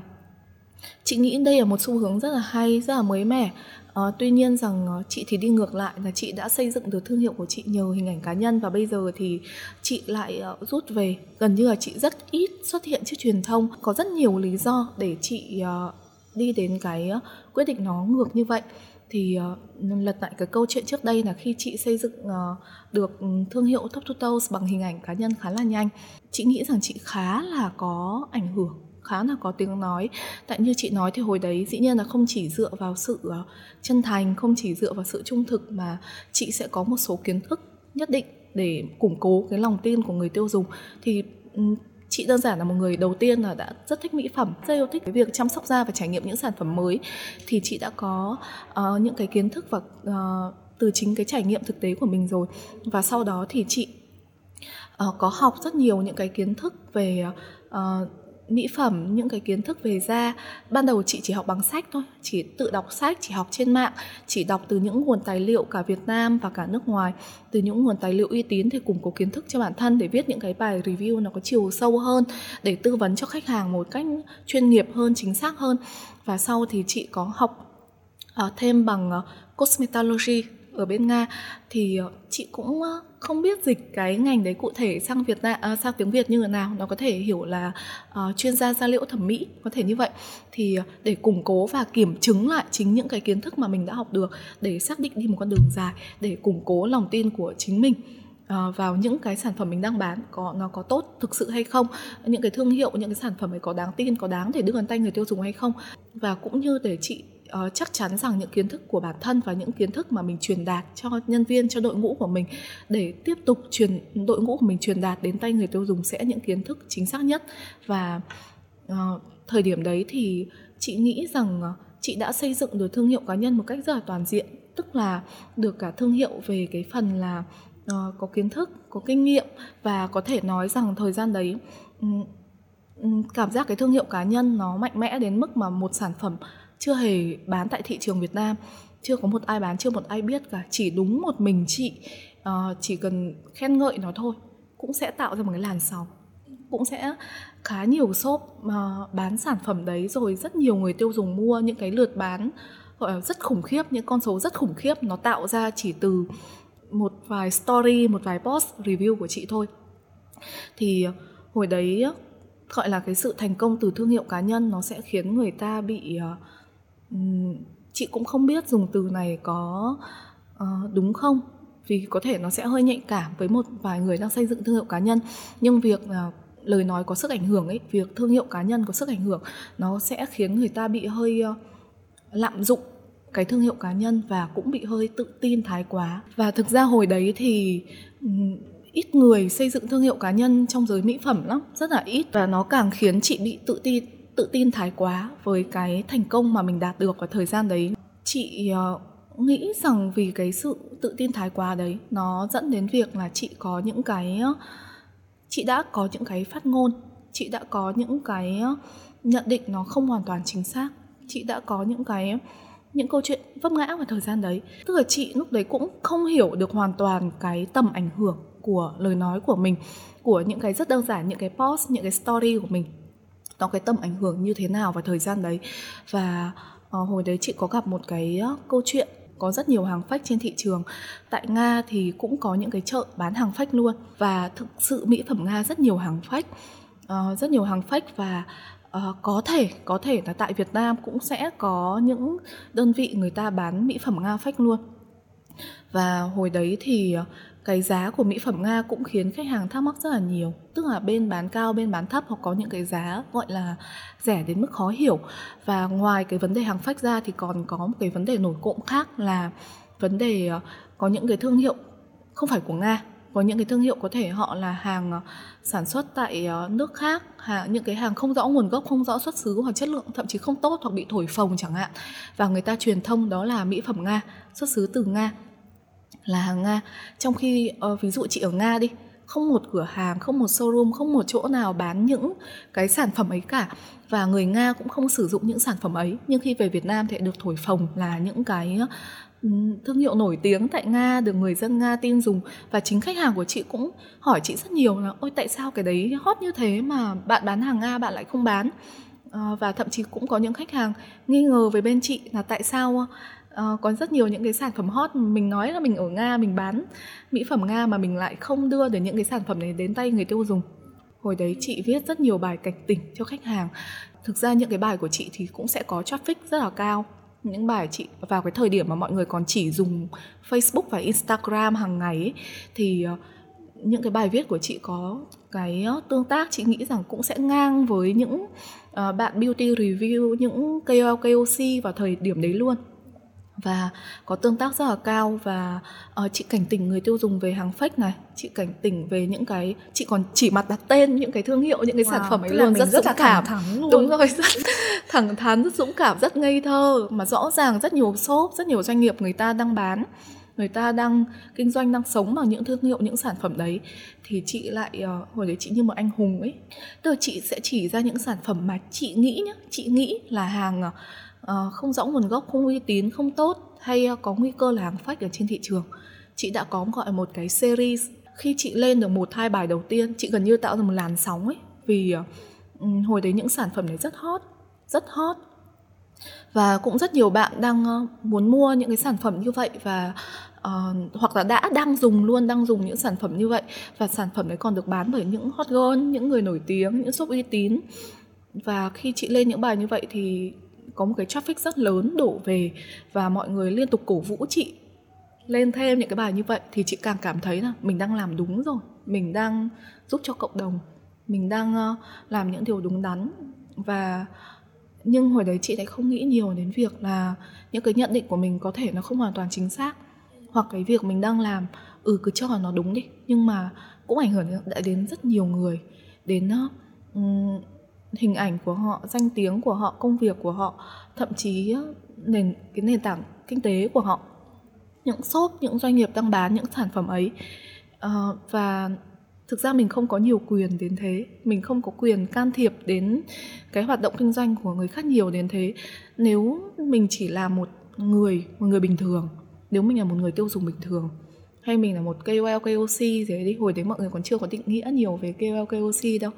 chị nghĩ đây là một xu hướng rất là hay rất là mới mẻ. À, tuy nhiên rằng ờ, chị thì đi ngược lại là chị đã xây dựng được thương hiệu của chị nhờ hình ảnh cá nhân và bây giờ thì chị lại uh, rút về. Gần như là chị rất ít xuất hiện trước truyền thông. Có rất nhiều lý do để chị uh, đi đến cái uh, quyết định nó ngược như vậy. Thì uh, lật lại cái câu chuyện trước đây là khi chị xây dựng uh, được ừ, thương hiệu Top to Toes bằng hình ảnh cá nhân khá là nhanh chị nghĩ rằng chị khá là có ảnh hưởng khá là có tiếng nói. Tại như chị nói thì hồi đấy dĩ nhiên là không chỉ dựa vào sự ờ, chân thành không chỉ dựa vào sự trung thực mà chị sẽ có một số kiến thức nhất định để củng cố cái lòng tin của người tiêu dùng. Thì chị đơn giản là một người đầu tiên là đã rất thích mỹ phẩm rất yêu thích cái việc chăm sóc da và trải nghiệm những sản phẩm mới. Thì chị đã có uh, những cái kiến thức và uh, từ chính cái trải nghiệm thực tế của mình rồi. Và sau đó thì chị uh, có học rất nhiều những cái kiến thức về uh, mỹ phẩm những cái kiến thức về da. Ban đầu chị chỉ học bằng sách thôi chỉ tự đọc sách chỉ học trên mạng chỉ đọc từ những nguồn tài liệu cả việt nam và cả nước ngoài. Từ những nguồn tài liệu uy tín để củng cố kiến thức cho bản thân để viết những cái bài review nó có chiều sâu hơn để tư vấn cho khách hàng một cách chuyên nghiệp hơn chính xác hơn. Và sau thì chị có học uh, thêm bằng uh, cosmetology ở bên nga. Thì uh, chị cũng uh, không biết dịch cái ngành đấy cụ thể sang Việt Nam à, sang tiếng Việt như thế nào. Nó có thể hiểu là uh, chuyên gia da liễu thẩm mỹ có thể như vậy. Thì ờ, để củng cố và kiểm chứng lại chính những cái kiến thức mà mình đã học được để xác định đi một con đường dài để củng cố lòng tin của chính mình uh, vào những cái sản phẩm mình đang bán có nó có tốt thực sự hay không những cái thương hiệu những cái sản phẩm ấy có đáng tin có đáng để đưa đến tay người tiêu dùng hay không. Và cũng như để chị uh, chắc chắn rằng những kiến thức của bản thân và những kiến thức mà mình truyền đạt cho nhân viên cho đội ngũ của mình để tiếp tục truyền đội ngũ của mình truyền đạt đến tay người tiêu dùng sẽ những kiến thức chính xác nhất. Và uh, thời điểm đấy thì chị nghĩ rằng uh, chị đã xây dựng được thương hiệu cá nhân một cách rất là toàn diện tức là được cả thương hiệu về cái phần là uh, có kiến thức có kinh nghiệm và có thể nói rằng thời gian đấy um, cảm giác cái thương hiệu cá nhân nó mạnh mẽ đến mức mà một sản phẩm chưa hề bán tại thị trường Việt Nam chưa có một ai bán chưa một ai biết cả. Chỉ đúng một mình chị uh, chỉ cần khen ngợi nó thôi cũng sẽ tạo ra một cái làn sóng cũng sẽ khá nhiều shop mà bán sản phẩm đấy. Rồi rất nhiều người tiêu dùng mua những cái lượt bán gọi là rất khủng khiếp những con số rất khủng khiếp. Nó tạo ra chỉ từ một vài story một vài post review của chị thôi. Thì hồi đấy gọi là cái sự thành công từ thương hiệu cá nhân nó sẽ khiến người ta bị uh, chị cũng không biết dùng từ này có uh, đúng không? Vì có thể nó sẽ hơi nhạy cảm với một vài người đang xây dựng thương hiệu cá nhân. Nhưng việc uh, lời nói có sức ảnh hưởng ấy việc thương hiệu cá nhân có sức ảnh hưởng nó sẽ khiến người ta bị hơi uh, lạm dụng cái thương hiệu cá nhân và cũng bị hơi tự tin thái quá. Và thực ra hồi đấy thì um, ít người xây dựng thương hiệu cá nhân trong giới mỹ phẩm lắm rất là ít. Và nó càng khiến chị bị tự tin tự tin thái quá với cái thành công mà mình đạt được vào thời gian đấy. Chị uh, nghĩ rằng vì cái sự tự tin thái quá đấy nó dẫn đến việc là chị có những cái ờ, chị đã có những cái phát ngôn chị đã có những cái ờ, nhận định nó không hoàn toàn chính xác chị đã có những cái những câu chuyện vấp ngã vào thời gian đấy. Tức là chị lúc đấy cũng không hiểu được hoàn toàn cái tầm ảnh hưởng của lời nói của mình của những cái rất đơn giản những cái post những cái story của mình nó cái tầm ảnh hưởng như thế nào vào thời gian đấy. Và uh, hồi đấy chị có gặp một cái uh, câu chuyện có rất nhiều hàng phách trên thị trường. Tại nga thì cũng có những cái chợ bán hàng phách luôn. Và thực sự mỹ phẩm nga rất nhiều hàng phách uh, rất nhiều hàng phách và uh, có thể có thể là tại việt nam cũng sẽ có những đơn vị người ta bán mỹ phẩm nga phách luôn. Và hồi đấy thì cái giá của mỹ phẩm nga cũng khiến khách hàng thắc mắc rất là nhiều. Tức là bên bán cao, bên bán thấp hoặc có những cái giá gọi là rẻ đến mức khó hiểu. Và ngoài cái vấn đề hàng phách ra thì còn có một cái vấn đề nổi cộng khác là vấn đề ờ, có những cái thương hiệu không phải của nga, có những cái thương hiệu có thể họ là hàng ờ, sản xuất tại ờ, nước khác hàng những cái hàng không rõ nguồn gốc, không rõ xuất xứ hoặc chất lượng, thậm chí không tốt hoặc bị thổi phồng chẳng hạn. Và người ta truyền thông đó là mỹ phẩm nga, xuất xứ từ nga là hàng nga. Trong khi uh, ví dụ chị ở nga đi không một cửa hàng không một showroom không một chỗ nào bán những cái sản phẩm ấy cả. Và người nga cũng không sử dụng những sản phẩm ấy. Nhưng khi về việt nam thì được thổi phồng là những cái ừ, thương hiệu nổi tiếng tại nga được người dân nga tin dùng. Và chính khách hàng của chị cũng hỏi chị rất nhiều là ôi tại sao cái đấy hot như thế mà bạn bán hàng nga bạn lại không bán? Ờ, và thậm chí cũng có những khách hàng nghi ngờ về bên chị là tại sao uh, có rất nhiều những cái sản phẩm hot. Mình nói là mình ở nga mình bán mỹ phẩm nga mà mình lại không đưa được những cái sản phẩm này đến tay người tiêu dùng. Hồi đấy chị viết rất nhiều bài cảnh tỉnh cho khách hàng. Thực ra những cái bài của chị thì cũng sẽ có traffic rất là cao. Những bài chị vào cái thời điểm mà mọi người còn chỉ dùng Facebook và Instagram hàng ngày ấy, thì ờ, những cái bài viết của chị có cái tương tác. Chị nghĩ rằng cũng sẽ ngang với những ờ, bạn beauty review những KOL KOC vào thời điểm đấy luôn và có tương tác rất là cao và uh, chị cảnh tỉnh người tiêu dùng về hàng fake này chị cảnh tỉnh về những cái chị còn chỉ mặt đặt tên những cái thương hiệu những cái wow, sản phẩm ấy luôn rất rất là cảm. thẳng luôn. đúng rồi rất thẳng thắn rất dũng cảm rất ngây thơ. Mà rõ ràng rất nhiều shop rất nhiều doanh nghiệp người ta đang bán người ta đang kinh doanh đang sống bằng những thương hiệu những sản phẩm đấy. Thì chị lại uh, hồi đấy chị như một anh hùng ấy. Tức là chị sẽ chỉ ra những sản phẩm mà chị nghĩ nhá chị nghĩ là hàng uh, Ờ, không rõ nguồn gốc không uy tín không tốt hay ờ, có nguy cơ là hàng fake ở trên thị trường. Chị đã có gọi một cái series. Khi chị lên được một hai bài đầu tiên chị gần như tạo ra một làn sóng ấy vì ờ, hồi đấy những sản phẩm đấy rất hot rất hot. Và cũng rất nhiều bạn đang muốn mua những cái sản phẩm như vậy và uh, hoặc là đã đang dùng luôn đang dùng những sản phẩm như vậy. Và sản phẩm đấy còn được bán bởi những hot girl những người nổi tiếng những shop uy tín. Và khi chị lên những bài như vậy thì có một cái traffic rất lớn đổ về và mọi người liên tục cổ vũ chị lên thêm những cái bài như vậy thì chị càng cảm thấy là mình đang làm đúng rồi, mình đang giúp cho cộng đồng, mình đang ờ, làm những điều đúng đắn. Và nhưng hồi đấy chị lại không nghĩ nhiều đến việc là những cái nhận định của mình có thể nó không hoàn toàn chính xác hoặc cái việc mình đang làm ừ cứ cho nó đúng đi. Nhưng mà cũng ảnh hưởng đến rất nhiều người, đến ờ, hình ảnh của họ danh tiếng của họ công việc của họ thậm chí nền cái nền tảng kinh tế của họ. Những shop những doanh nghiệp đang bán những sản phẩm ấy uh, và thực ra mình không có nhiều quyền đến thế. Mình không có quyền can thiệp đến cái hoạt động kinh doanh của người khác nhiều đến thế. Nếu mình chỉ là một người một người bình thường nếu mình là một người tiêu dùng bình thường hay mình là một KOL KOC gì đấy đi hồi đấy mọi người còn chưa có định nghĩa nhiều về KOL KOC đâu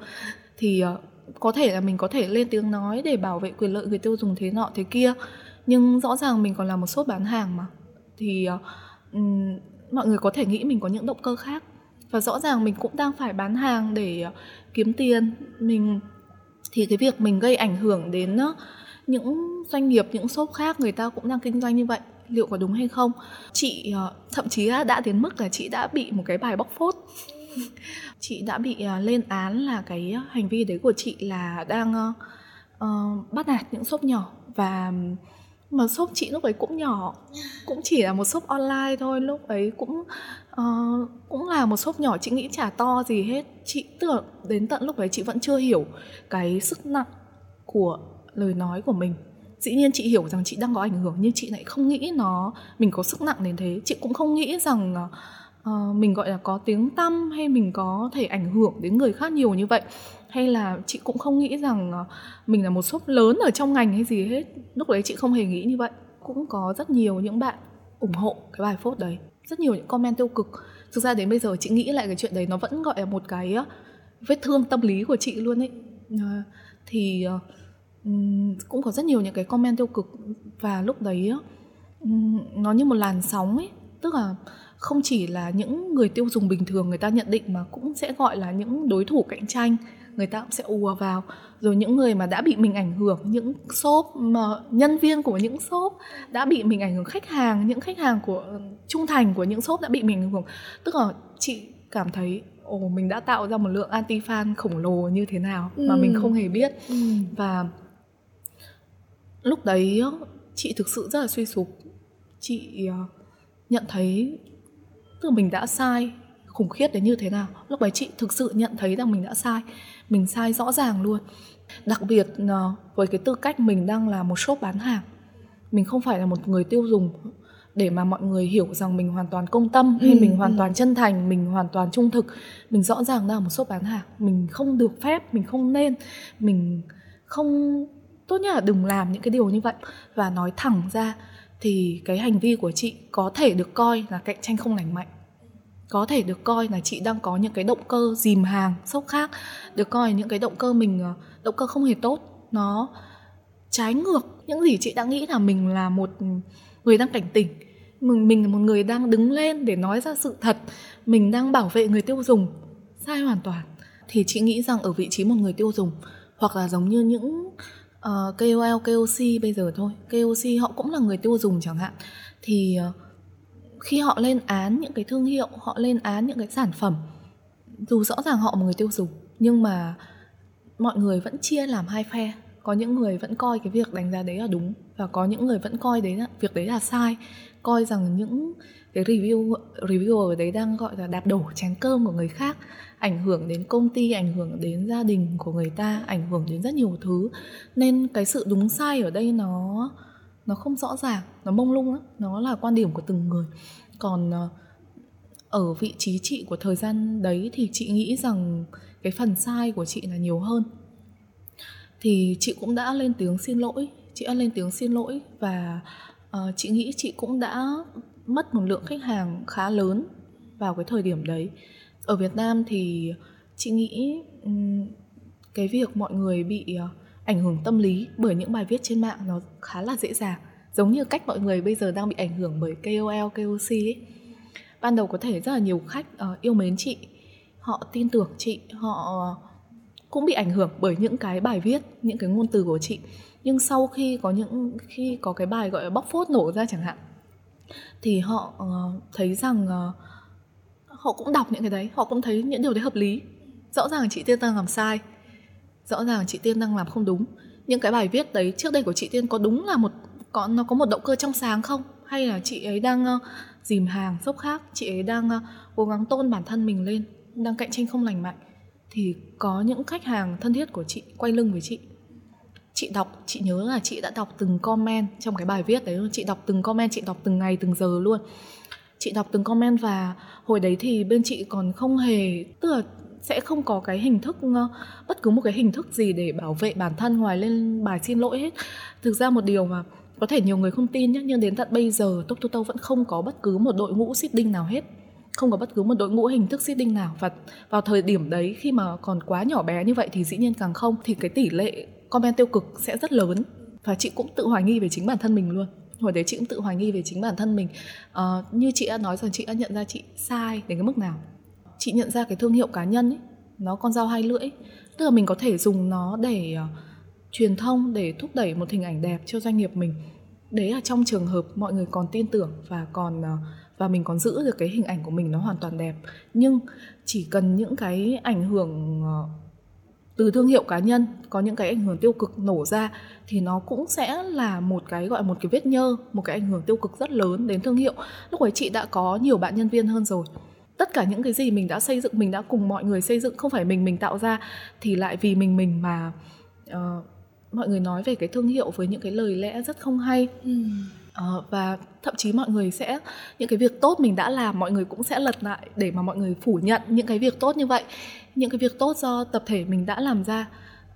thì ờ, có thể là mình có thể lên tiếng nói để bảo vệ quyền lợi người tiêu dùng thế nọ thế kia. Nhưng rõ ràng mình còn là một shop bán hàng mà. Thì uh, mọi người có thể nghĩ mình có những động cơ khác. Và rõ ràng mình cũng đang phải bán hàng để uh, kiếm tiền. Mình thì cái việc mình gây ảnh hưởng đến uh, những doanh nghiệp những shop khác người ta cũng đang kinh doanh như vậy liệu có đúng hay không? Chị uh, thậm chí đã đến mức là chị đã bị một cái bài bóc phốt. chị đã bị uh, lên án là cái à, hành vi đấy của chị là đang uh, bắt nạt những shop nhỏ. Và mà shop chị lúc ấy cũng nhỏ cũng chỉ là một shop online thôi. Lúc ấy cũng uh, cũng là một shop nhỏ chị nghĩ chả to gì hết. Chị tức là đến tận lúc ấy chị vẫn chưa hiểu cái sức nặng của lời nói của mình. Dĩ nhiên chị hiểu rằng chị đang có ảnh hưởng nhưng chị lại không nghĩ nó mình có sức nặng đến thế. Chị cũng không nghĩ rằng uh, uh, mình gọi là có tiếng tăm hay mình có thể ảnh hưởng đến người khác nhiều như vậy? Hay là chị cũng không nghĩ rằng uh, mình là một shop lớn ở trong ngành hay gì hết? Lúc đấy chị không hề nghĩ như vậy. Cũng có rất nhiều những bạn ủng hộ cái bài phốt đấy. Rất nhiều những comment tiêu cực. Thực ra đến bây giờ chị nghĩ lại cái chuyện đấy nó vẫn gọi là một cái uh, vết thương tâm lý của chị luôn ấy. Uh, thì uh, cũng có rất nhiều những cái comment tiêu cực. Và lúc đấy nó như một làn sóng ấy. Tức là không chỉ là những người tiêu dùng bình thường người ta nhận định mà cũng sẽ gọi là những đối thủ cạnh tranh người ta cũng sẽ ùa vào rồi những người mà đã bị mình ảnh hưởng những shop mà nhân viên của những shop đã bị mình ảnh hưởng khách hàng những khách hàng của trung thành của những shop đã bị mình ảnh hưởng tức là chị cảm thấy ồ mình đã tạo ra một lượng anti fan khổng lồ như thế nào mà ừ. mình không hề biết ừ. và lúc đấy chị thực sự rất là suy sụp chị uh, nhận thấy tức là mình đã sai khủng khiếp đến như thế nào? Lúc đấy chị thực sự nhận thấy rằng mình đã sai mình sai rõ ràng luôn. Đặc biệt ờ, với cái tư cách mình đang là một shop bán hàng mình không phải là một người tiêu dùng để mà mọi người hiểu rằng mình hoàn toàn công tâm hay ừ, mình hoàn ừ. toàn chân thành mình hoàn toàn trung thực. Mình rõ ràng đang là một shop bán hàng mình không được phép mình không nên mình không tốt nhất là đừng làm những cái điều như vậy. Và nói thẳng ra thì cái hành vi của chị có thể được coi là cạnh tranh không lành mạnh. Có thể được coi là chị đang có những cái động cơ dìm hàng, sốc khác. Được coi những cái động cơ mình ờ, động cơ không hề tốt. Nó trái ngược những gì chị đã nghĩ là mình là một người đang cảnh tỉnh. Mình mình là một người đang đứng lên để nói ra sự thật. Mình đang bảo vệ người tiêu dùng, sai hoàn toàn. Thì chị nghĩ rằng ở vị trí một người tiêu dùng, hoặc là giống như những Ờ, uh, KOL, KOC bây giờ thôi. KOC họ cũng là người tiêu dùng chẳng hạn. Thì uh, khi họ lên án những cái thương hiệu họ lên án những cái sản phẩm dù rõ ràng họ là người tiêu dùng nhưng mà mọi người vẫn chia làm hai phe. Có những người vẫn coi cái việc đánh giá đấy là đúng và có những người vẫn coi đấy là việc đấy là sai. Coi rằng những cái review reviewer ở đấy đang gọi là đạp đổ chén cơm của người khác ảnh hưởng đến công ty ảnh hưởng đến gia đình của người ta ảnh hưởng đến rất nhiều thứ. Nên cái sự đúng sai ở đây nó nó không rõ ràng nó mông lung lắm nó là quan điểm của từng người. Còn ờ, ở vị trí chị của thời gian đấy thì chị nghĩ rằng cái phần sai của chị là nhiều hơn. Thì chị cũng đã lên tiếng xin lỗi chị đã lên tiếng xin lỗi và uh, chị nghĩ chị cũng đã mất một lượng khách hàng khá lớn vào cái thời điểm đấy ở Việt Nam thì chị nghĩ cái việc mọi người bị ờ, ảnh hưởng tâm lý bởi những bài viết trên mạng nó khá là dễ dàng giống như cách mọi người bây giờ đang bị ảnh hưởng bởi KOL, KOC ấy. Ban đầu có thể rất là nhiều khách ờ, yêu mến chị, họ tin tưởng chị, họ cũng bị ảnh hưởng bởi những cái bài viết, những cái ngôn từ của chị. Nhưng sau khi có những khi có cái bài gọi là bóc phốt nổ ra chẳng hạn thì họ ờ, thấy rằng họ cũng đọc những cái đấy, họ cũng thấy những điều đấy hợp lý. Rõ ràng chị Tiên đang làm sai, rõ ràng chị Tiên đang làm không đúng. Những cái bài viết đấy trước đây của chị Tiên có đúng là một có nó có một động cơ trong sáng không? Hay là chị ấy đang uh, dìm hàng dốc khác chị ấy đang uh, cố gắng tôn bản thân mình lên đang cạnh tranh không lành mạnh? Thì có những khách hàng thân thiết của chị quay lưng với chị. Chị đọc chị nhớ là chị đã đọc từng comment trong cái bài viết đấy chị đọc từng comment chị đọc từng ngày từng giờ luôn chị đọc từng comment và hồi đấy thì bên chị còn không hề, tức là sẽ không có cái hình thức ờ, bất cứ một cái hình thức gì để bảo vệ bản thân ngoài lên bài xin lỗi hết. Thực ra một điều mà có thể nhiều người không tin nhé nhưng đến tận bây giờ Top to vẫn không có bất cứ một đội ngũ seeding nào hết. Không có bất cứ một đội ngũ hình thức seeding nào. Và vào thời điểm đấy khi mà còn quá nhỏ bé như vậy thì dĩ nhiên càng không, thì cái tỷ lệ comment tiêu cực sẽ rất lớn. Và chị cũng tự hoài nghi về chính bản thân mình luôn hồi đấy chị cũng tự hoài nghi về chính bản thân mình. Uh, như chị đã nói rằng chị đã nhận ra chị sai đến cái mức nào. Chị nhận ra cái thương hiệu cá nhân ấy nó con dao hai lưỡi tức là mình có thể dùng nó để uh, truyền thông để thúc đẩy một hình ảnh đẹp cho doanh nghiệp mình. Đấy là trong trường hợp mọi người còn tin tưởng và còn uh, và mình còn giữ được cái hình ảnh của mình nó hoàn toàn đẹp. Nhưng chỉ cần những cái ảnh hưởng uh, từ thương hiệu cá nhân có những cái ảnh hưởng tiêu cực nổ ra thì nó cũng sẽ là một cái gọi một cái vết nhơ một cái ảnh hưởng tiêu cực rất lớn đến thương hiệu. Lúc ấy chị đã có nhiều bạn nhân viên hơn rồi. Tất cả những cái gì mình đã xây dựng mình đã cùng mọi người xây dựng không phải mình mình tạo ra thì lại vì mình mình mà uh, mọi người nói về cái thương hiệu với những cái lời lẽ rất không hay. Ừ uh, và thậm chí mọi người sẽ những cái việc tốt mình đã làm mọi người cũng sẽ lật lại để mà mọi người phủ nhận những cái việc tốt như vậy. Những cái việc tốt do tập thể mình đã làm ra.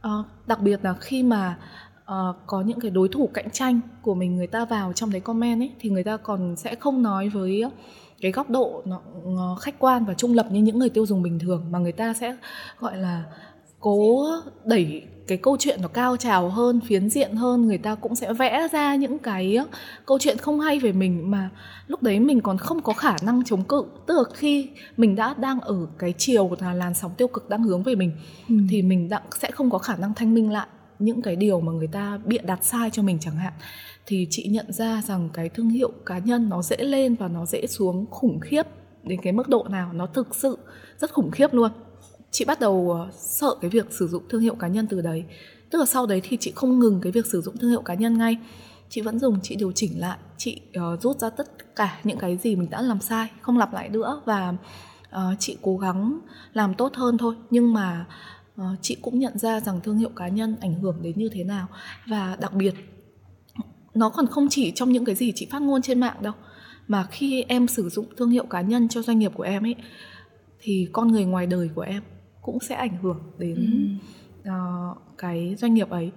Uh, đặc biệt là khi mà uh, có những cái đối thủ cạnh tranh của mình người ta vào trong đấy comment ấy thì người ta còn sẽ không nói với cái góc độ nó khách quan và trung lập như những người tiêu dùng bình thường mà người ta sẽ gọi là cố đẩy cái câu chuyện nó cao trào hơn phiến diện hơn người ta cũng sẽ vẽ ra những cái câu chuyện không hay về mình mà lúc đấy mình còn không có khả năng chống cự. Tức là khi mình đã đang ở cái chiều là làn sóng tiêu cực đang hướng về mình ừ. thì mình đã sẽ không có khả năng thanh minh lại những cái điều mà người ta bịa đặt sai cho mình chẳng hạn. Thì chị nhận ra rằng cái thương hiệu cá nhân nó dễ lên và nó dễ xuống khủng khiếp đến cái mức độ nào nó thực sự rất khủng khiếp luôn chị bắt đầu ờ, sợ cái việc sử dụng thương hiệu cá nhân từ đấy. Tức là sau đấy thì chị không ngừng cái việc sử dụng thương hiệu cá nhân ngay. Chị vẫn dùng chị điều chỉnh lại. Chị uh, rút ra tất cả những cái gì mình đã làm sai không lặp lại nữa và uh, chị cố gắng làm tốt hơn thôi. Nhưng mà uh, chị cũng nhận ra rằng thương hiệu cá nhân ảnh hưởng đến như thế nào. Và đặc biệt nó còn không chỉ trong những cái gì chị phát ngôn trên mạng đâu. Mà khi em sử dụng thương hiệu cá nhân cho doanh nghiệp của em ấy thì con người ngoài đời của em cũng sẽ ảnh hưởng đến ừ. uh, cái doanh nghiệp ấy.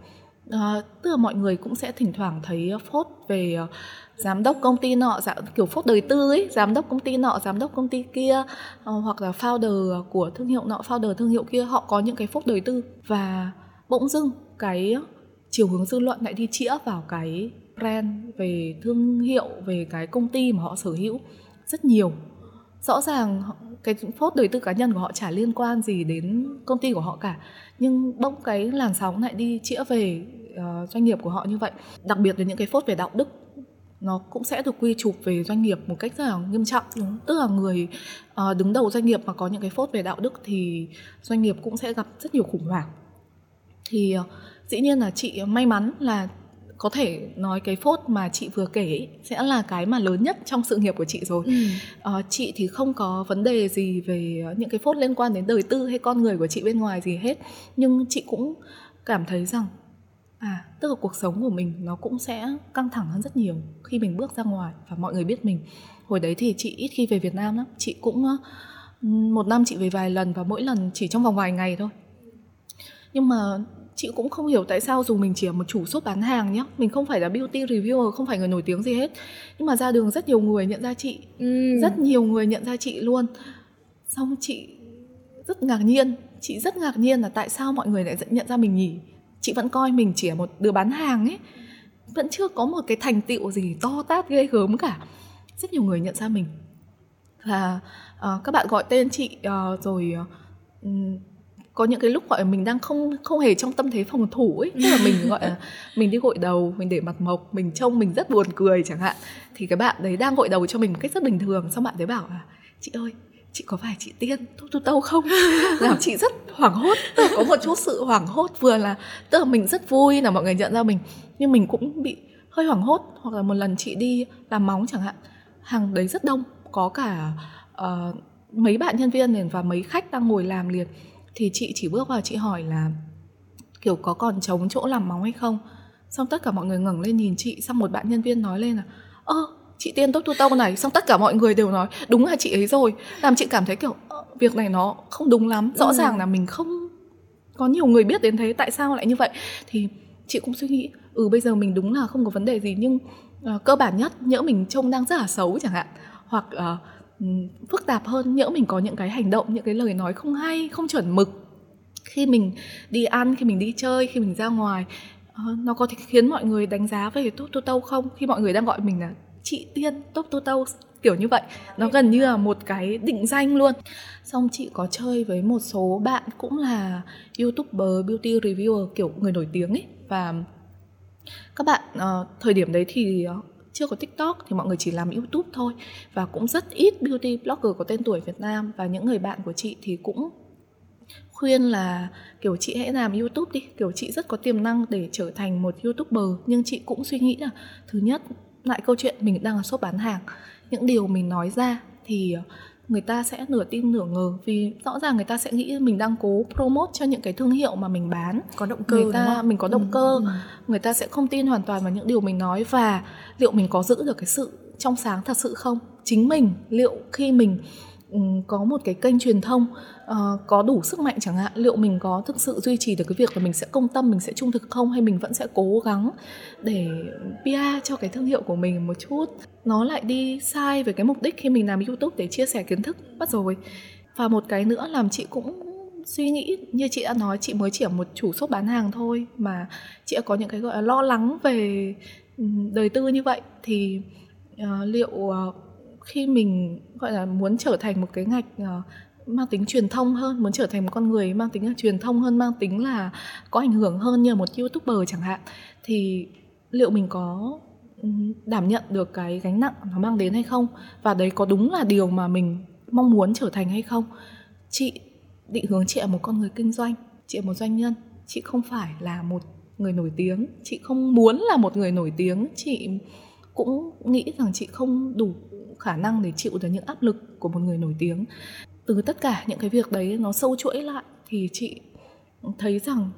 Uh, tức là mọi người cũng sẽ thỉnh thoảng thấy phốt về uh, giám đốc công ty nọ dạ, kiểu phốt đời tư ấy giám đốc công ty nọ giám đốc công ty kia uh, hoặc là founder của thương hiệu nọ founder thương hiệu kia họ có những cái phốt đời tư. Và bỗng dưng cái chiều hướng dư luận lại đi chĩa vào cái brand về thương hiệu về cái công ty mà họ sở hữu rất nhiều rõ ràng cái phốt đời tư cá nhân của họ chả liên quan gì đến công ty của họ cả. Nhưng bỗng cái làn sóng lại đi chĩa về uh, doanh nghiệp của họ như vậy. Đặc biệt là những cái phốt về đạo đức nó cũng sẽ được quy chụp về doanh nghiệp một cách rất là nghiêm trọng. Đúng. Tức là người uh, đứng đầu doanh nghiệp mà có những cái phốt về đạo đức thì doanh nghiệp cũng sẽ gặp rất nhiều khủng hoảng. Thì uh, dĩ nhiên là chị may mắn là có thể nói cái phốt mà chị vừa kể sẽ là cái mà lớn nhất trong sự nghiệp của chị rồi. Ừ. à, chị thì không có vấn đề gì về những cái phốt liên quan đến đời tư hay con người của chị bên ngoài gì hết. Nhưng chị cũng cảm thấy rằng à tức là cuộc sống của mình nó cũng sẽ căng thẳng hơn rất nhiều khi mình bước ra ngoài và mọi người biết mình. Hồi đấy thì chị ít khi về Việt Nam lắm. Chị cũng một năm chị về vài lần và mỗi lần chỉ trong vòng vài ngày thôi. Nhưng mà chị cũng không hiểu tại sao dù mình chỉ là một chủ shop bán hàng nhé mình không phải là beauty reviewer không phải người nổi tiếng gì hết. Nhưng mà ra đường rất nhiều người nhận ra chị ừ. rất nhiều người nhận ra chị luôn. Xong chị rất ngạc nhiên chị rất ngạc nhiên là tại sao mọi người lại nhận ra mình nhỉ? Chị vẫn coi mình chỉ là một đứa bán hàng ấy. Vẫn chưa có một cái thành tựu gì to tát ghê gớm cả. Rất nhiều người nhận ra mình. Và uh, các bạn gọi tên chị uh, rồi uh, có những cái lúc gọi là mình đang không không hề trong tâm thế phòng thủ ấy. Tức là mình gọi là mình đi gội đầu mình để mặt mộc mình trông mình rất buồn cười chẳng hạn. Thì cái bạn đấy đang gội đầu cho mình một cách rất bình thường xong bạn đấy bảo là chị ơi chị có phải chị tiên thuốc tu tâu không? Làm chị rất hoảng hốt tức là có một chút sự hoảng hốt vừa là tức là mình rất vui là mọi người nhận ra mình. Nhưng mình cũng bị hơi hoảng hốt hoặc là một lần chị đi làm móng chẳng hạn hàng đấy rất đông. Có cả uh, mấy bạn nhân viên liền và mấy khách đang ngồi làm liền thì chị chỉ bước vào chị hỏi là kiểu có còn trống chỗ làm móng hay không? Xong tất cả mọi người ngẩng lên nhìn chị xong một bạn nhân viên nói lên là ơ chị tiên tốt tu tông này. Xong tất cả mọi người đều nói đúng là chị ấy rồi. Làm chị cảm thấy kiểu việc này nó không đúng lắm. Rõ ừ. ràng là mình không có nhiều người biết đến thế tại sao lại như vậy? Thì chị cũng suy nghĩ ừ bây giờ mình đúng là không có vấn đề gì nhưng uh, cơ bản nhất nhỡ mình trông đang rất là xấu chẳng hạn hoặc uh, Ừ, phức tạp hơn nhỡ mình có những cái hành động những cái lời nói không hay không chuẩn mực. Khi mình đi ăn khi mình đi chơi khi mình ra ngoài ờ, nó có thể khiến mọi người đánh giá về tốt tô tâu không? Khi mọi người đang gọi mình là chị tiên tốt tô tâu kiểu như vậy. Nó gần như là một cái định danh luôn. Xong chị có chơi với một số bạn cũng là youtuber beauty reviewer kiểu người nổi tiếng ấy. Và các bạn uh, thời điểm đấy thì uh, chưa có tiktok thì mọi người chỉ làm youtube thôi. Và cũng rất ít beauty blogger có tên tuổi việt nam. Và những người bạn của chị thì cũng khuyên là, kiểu, chị hãy làm youtube đi. Kiểu, chị rất có tiềm năng để trở thành một youtuber. Nhưng chị cũng suy nghĩ là, thứ nhất, lại câu chuyện mình đang là shop bán hàng. Những điều mình nói ra thì ờ, người ta sẽ nửa tin nửa ngờ vì rõ ràng người ta sẽ nghĩ mình đang cố promote cho những cái thương hiệu mà mình bán. Có động cơ người ta mình có động ừ, cơ. ừ. người ta sẽ không tin hoàn toàn vào những điều mình nói và liệu mình có giữ được cái sự trong sáng thật sự không? Chính mình liệu khi mình Ừ, có một cái kênh truyền thông uh, có đủ sức mạnh chẳng hạn liệu mình có thực sự duy trì được cái việc là mình sẽ công tâm mình sẽ trung thực không hay mình vẫn sẽ cố gắng để PR cho cái thương hiệu của mình một chút? Nó lại đi sai về cái mục đích khi mình làm YouTube để chia sẻ kiến thức. Mất rồi. Và một cái nữa làm chị cũng suy nghĩ như chị đã nói chị mới chỉ là một chủ shop bán hàng thôi mà chị đã có những cái gọi là lo lắng về ừ, đời tư như vậy. Thì uh, liệu uh, khi mình gọi là muốn trở thành một cái ngạch uh, mang tính truyền thông hơn muốn trở thành một con người mang tính là truyền thông hơn mang tính là có ảnh hưởng hơn như một youtuber chẳng hạn thì liệu mình có ừ, đảm nhận được cái gánh nặng nó mang đến hay không? Và đấy có đúng là điều mà mình mong muốn trở thành hay không? Chị định hướng chị là một con người kinh doanh chị là một doanh nhân chị không phải là một người nổi tiếng chị không muốn là một người nổi tiếng chị cũng nghĩ rằng chị không đủ khả năng để chịu được những áp lực của một người nổi tiếng. Từ tất cả những cái việc đấy nó sâu chuỗi lại thì chị thấy rằng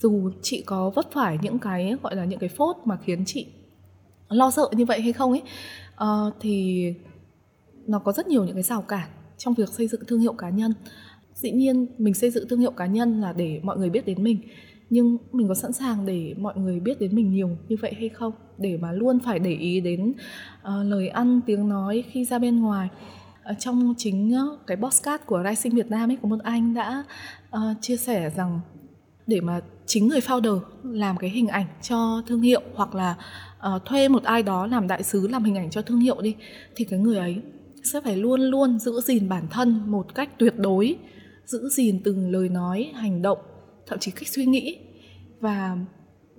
dù chị có vấp phải những cái gọi là những cái phốt mà khiến chị lo sợ như vậy hay không ấy uh, thì nó có rất nhiều những cái rào cản trong việc xây dựng thương hiệu cá nhân. Dĩ nhiên mình xây dựng thương hiệu cá nhân là để mọi người biết đến mình nhưng mình có sẵn sàng để mọi người biết đến mình nhiều như vậy hay không? Để mà luôn phải để ý đến uh, lời ăn tiếng nói khi ra bên ngoài. Uh, trong chính uh, cái podcast của Rising Việt Nam ấy có một anh đã uh, chia sẻ rằng để mà chính người founder làm cái hình ảnh cho thương hiệu hoặc là uh, thuê một ai đó làm đại sứ làm hình ảnh cho thương hiệu đi thì cái người ấy sẽ phải luôn luôn giữ gìn bản thân một cách tuyệt đối giữ gìn từng lời nói hành động thậm chí cách suy nghĩ. Và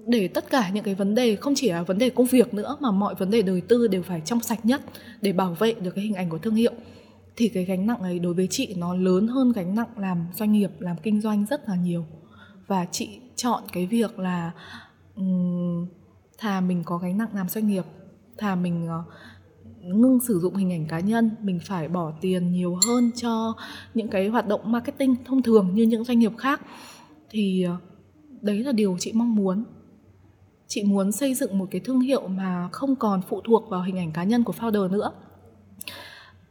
để tất cả những cái vấn đề không chỉ là vấn đề công việc nữa mà mọi vấn đề đời tư đều phải trong sạch nhất để bảo vệ được cái hình ảnh của thương hiệu. Thì cái gánh nặng ấy đối với chị nó lớn hơn gánh nặng làm doanh nghiệp làm kinh doanh rất là nhiều. Và chị chọn cái việc là um, thà mình có gánh nặng làm doanh nghiệp thà mình uh, ngưng sử dụng hình ảnh cá nhân mình phải bỏ tiền nhiều hơn cho những cái hoạt động marketing thông thường như những doanh nghiệp khác thì ờ, đấy là điều chị mong muốn. Chị muốn xây dựng một cái thương hiệu mà không còn phụ thuộc vào hình ảnh cá nhân của founder nữa.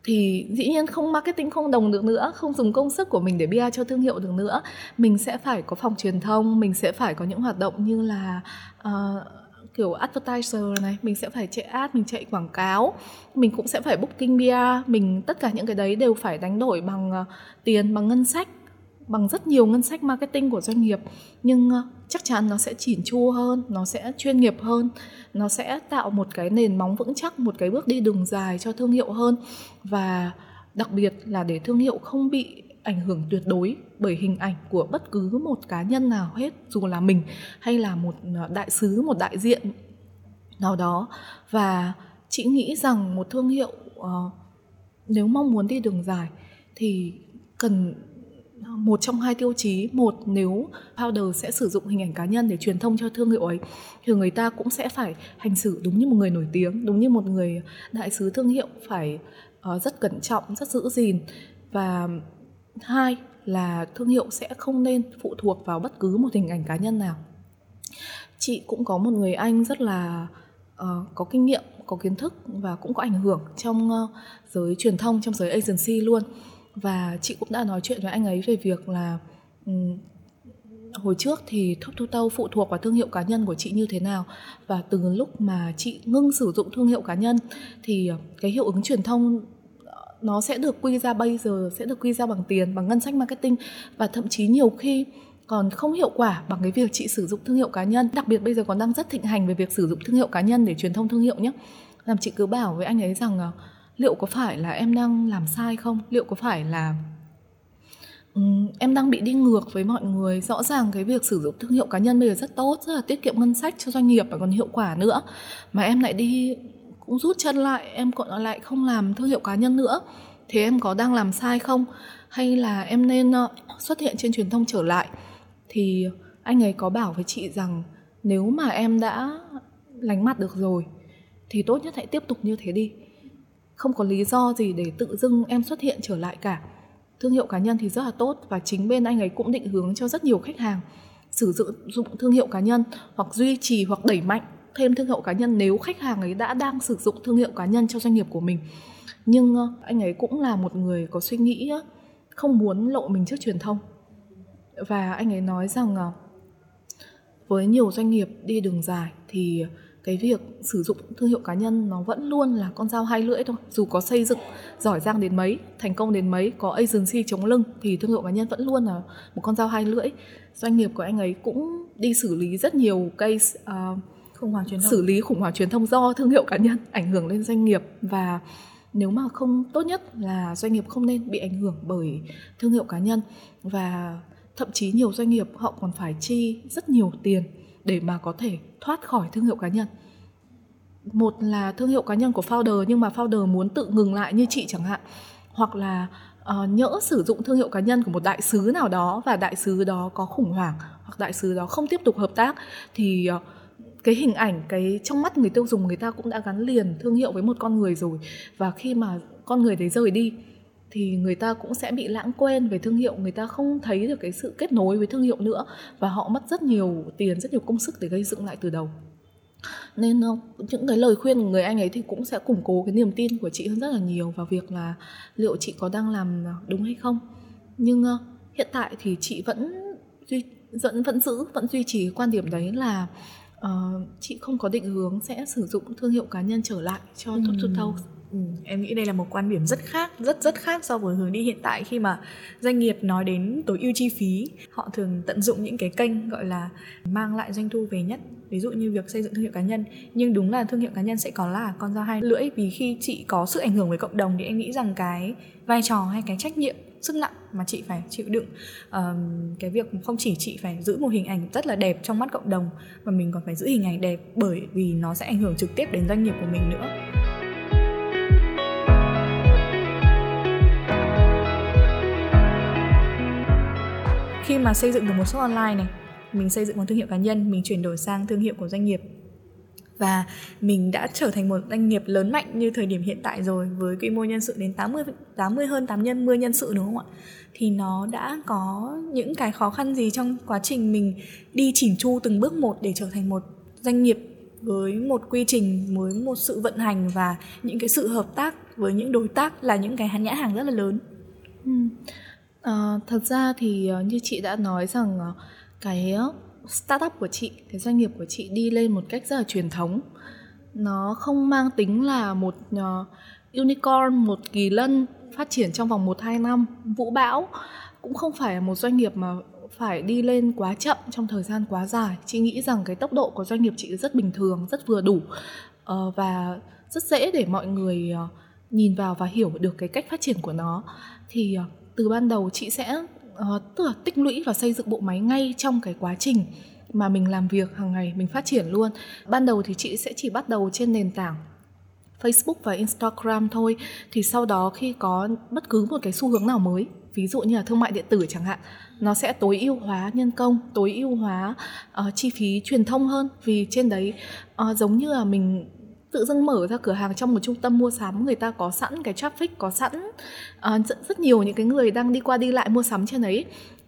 Thì dĩ nhiên không marketing không đồng được nữa không dùng công sức của mình để bia cho thương hiệu được nữa. Mình sẽ phải có phòng truyền thông mình sẽ phải có những hoạt động như là uh, kiểu advertiser này mình sẽ phải chạy ad mình chạy quảng cáo mình cũng sẽ phải booking bia mình tất cả những cái đấy đều phải đánh đổi bằng uh, tiền bằng ngân sách bằng rất nhiều ngân sách marketing của doanh nghiệp. Nhưng ờ, chắc chắn nó sẽ chỉn chu hơn nó sẽ chuyên nghiệp hơn nó sẽ tạo một cái nền móng vững chắc một cái bước đi đường dài cho thương hiệu hơn. Và đặc biệt là để thương hiệu không bị ảnh hưởng tuyệt đối bởi hình ảnh của bất cứ một cá nhân nào hết dù là mình hay là một ờ, đại sứ một đại diện nào đó. Và chị nghĩ rằng một thương hiệu uh, nếu mong muốn đi đường dài thì cần một trong hai tiêu chí. Một nếu founder sẽ sử dụng hình ảnh cá nhân để truyền thông cho thương hiệu ấy thì người ta cũng sẽ phải hành xử đúng như một người nổi tiếng đúng như một người đại sứ thương hiệu phải uh, rất cẩn trọng rất giữ gìn. Và hai là thương hiệu sẽ không nên phụ thuộc vào bất cứ một hình ảnh cá nhân nào. Chị cũng có một người anh rất là uh, có kinh nghiệm có kiến thức và cũng có ảnh hưởng trong uh, giới truyền thông trong giới agency luôn và chị cũng đã nói chuyện với anh ấy về việc là um, hồi trước thì Top thu tâu phụ thuộc vào thương hiệu cá nhân của chị như thế nào. Và từ lúc mà chị ngưng sử dụng thương hiệu cá nhân thì ờ, cái hiệu ứng truyền thông ờ, nó sẽ được quy ra bây giờ sẽ được quy ra bằng tiền bằng ngân sách marketing. Và thậm chí nhiều khi còn không hiệu quả bằng cái việc chị sử dụng thương hiệu cá nhân. Đặc biệt bây giờ còn đang rất thịnh hành về việc sử dụng thương hiệu cá nhân để truyền thông thương hiệu nhé làm chị cứ bảo với anh ấy rằng ờ, liệu có phải là em đang làm sai không? Liệu có phải là um, em đang bị đi ngược với mọi người? Rõ ràng cái việc sử dụng thương hiệu cá nhân bây giờ rất tốt rất là tiết kiệm ngân sách cho doanh nghiệp và còn hiệu quả nữa. Mà em lại đi cũng rút chân lại em còn lại không làm thương hiệu cá nhân nữa. Thế em có đang làm sai không? Hay là em nên ờ, xuất hiện trên truyền thông trở lại? Thì anh ấy có bảo với chị rằng nếu mà em đã lánh mặt được rồi thì tốt nhất hãy tiếp tục như thế đi không có lý do gì để tự dưng em xuất hiện trở lại cả. Thương hiệu cá nhân thì rất là tốt và chính bên anh ấy cũng định hướng cho rất nhiều khách hàng sử dụng thương hiệu cá nhân hoặc duy trì hoặc đẩy mạnh thêm thương hiệu cá nhân nếu khách hàng ấy đã đang sử dụng thương hiệu cá nhân cho doanh nghiệp của mình. Nhưng ờ, anh ấy cũng là một người có suy nghĩ ờ, không muốn lộ mình trước truyền thông. Và anh ấy nói rằng ờ, với nhiều doanh nghiệp đi đường dài thì cái việc sử dụng thương hiệu cá nhân nó vẫn luôn là con dao hai lưỡi thôi. Dù có xây dựng giỏi giang đến mấy thành công đến mấy có agency chống lưng thì thương hiệu cá nhân vẫn luôn là một con dao hai lưỡi. Doanh nghiệp của anh ấy cũng đi xử lý rất nhiều case uh, khủng hoảng truyền thông. xử lý khủng hoảng truyền thông do thương hiệu cá nhân ảnh hưởng lên doanh nghiệp. Và nếu mà không tốt nhất là doanh nghiệp không nên bị ảnh hưởng bởi thương hiệu cá nhân. Và thậm chí nhiều doanh nghiệp họ còn phải chi rất nhiều tiền để mà có thể thoát khỏi thương hiệu cá nhân. Một là thương hiệu cá nhân của founder nhưng mà founder muốn tự ngừng lại như chị chẳng hạn. Hoặc là uh, nhỡ sử dụng thương hiệu cá nhân của một đại sứ nào đó và đại sứ đó có khủng hoảng hoặc đại sứ đó không tiếp tục hợp tác thì uh, cái hình ảnh cái trong mắt người tiêu dùng người ta cũng đã gắn liền thương hiệu với một con người rồi. Và khi mà con người đấy rời đi thì người ta cũng sẽ bị lãng quên về thương hiệu. Người ta không thấy được cái sự kết nối với thương hiệu nữa và họ mất rất nhiều tiền rất nhiều công sức để gây dựng lại từ đầu. Nên ờ, những cái lời khuyên của người anh ấy thì cũng sẽ củng cố cái niềm tin của chị hơn rất là nhiều vào việc là liệu chị có đang làm đúng hay không. Nhưng uh, hiện tại thì chị vẫn duy vẫn vẫn giữ vẫn duy trì quan điểm đấy là uh, chị không có định hướng sẽ sử dụng thương hiệu cá nhân trở lại cho ừ. Top to Ừ, em nghĩ đây là một quan điểm rất khác rất rất khác so với hướng đi hiện tại khi mà doanh nghiệp nói đến tối ưu chi phí. Họ thường tận dụng những cái kênh gọi là mang lại doanh thu về nhất ví dụ như việc xây dựng thương hiệu cá nhân. Nhưng đúng là thương hiệu cá nhân sẽ có là con dao hai lưỡi vì khi chị có sự ảnh hưởng với cộng đồng thì em nghĩ rằng cái vai trò hay cái trách nhiệm sức nặng mà chị phải chịu đựng um, cái việc không chỉ chị phải giữ một hình ảnh rất là đẹp trong mắt cộng đồng mà mình còn phải giữ hình ảnh đẹp bởi vì nó sẽ ảnh hưởng trực tiếp đến doanh nghiệp của mình nữa. Khi mà xây dựng được một shop online này, mình xây dựng một thương hiệu cá nhân, mình chuyển đổi sang thương hiệu của doanh nghiệp và mình đã trở thành một doanh nghiệp lớn mạnh như thời điểm hiện tại rồi, với quy mô nhân sự đến 80 80 hơn 8 nhân 10 nhân sự, đúng không ạ? Thì nó đã có những cái khó khăn gì trong quá trình mình đi chỉnh chu từng bước một để trở thành một doanh nghiệp với một quy trình, với một sự vận hành và những cái sự hợp tác với những đối tác là những cái nhãn hàng rất là lớn. Ừ. À, thật ra thì ờ, như chị đã nói rằng ờ, cái startup của chị, cái doanh nghiệp của chị đi lên một cách rất là truyền thống. Nó không mang tính là một unicorn, một kỳ lân phát triển trong vòng 1-2 năm, vũ bão. Cũng không phải một doanh nghiệp mà phải đi lên quá chậm trong thời gian quá dài. Chị nghĩ rằng cái tốc độ của doanh nghiệp chị rất bình thường, rất vừa đủ và rất dễ để mọi người nhìn vào và hiểu được cái cách phát triển của nó. Thì từ ban đầu chị sẽ uh, tức là tích lũy và xây dựng bộ máy ngay trong cái quá trình mà mình làm việc hàng ngày mình phát triển luôn. Ban đầu thì chị sẽ chỉ bắt đầu trên nền tảng Facebook và Instagram thôi. Thì sau đó khi có bất cứ một cái xu hướng nào mới ví dụ như là thương mại điện tử chẳng hạn nó sẽ tối ưu hóa nhân công tối ưu hóa uh, chi phí truyền thông hơn. Vì trên đấy uh, giống như là mình tự dưng mở ra cửa hàng trong một trung tâm mua sắm người ta có sẵn cái traffic có sẵn uh, rất, rất nhiều những cái người đang đi qua đi lại mua sắm trên ấy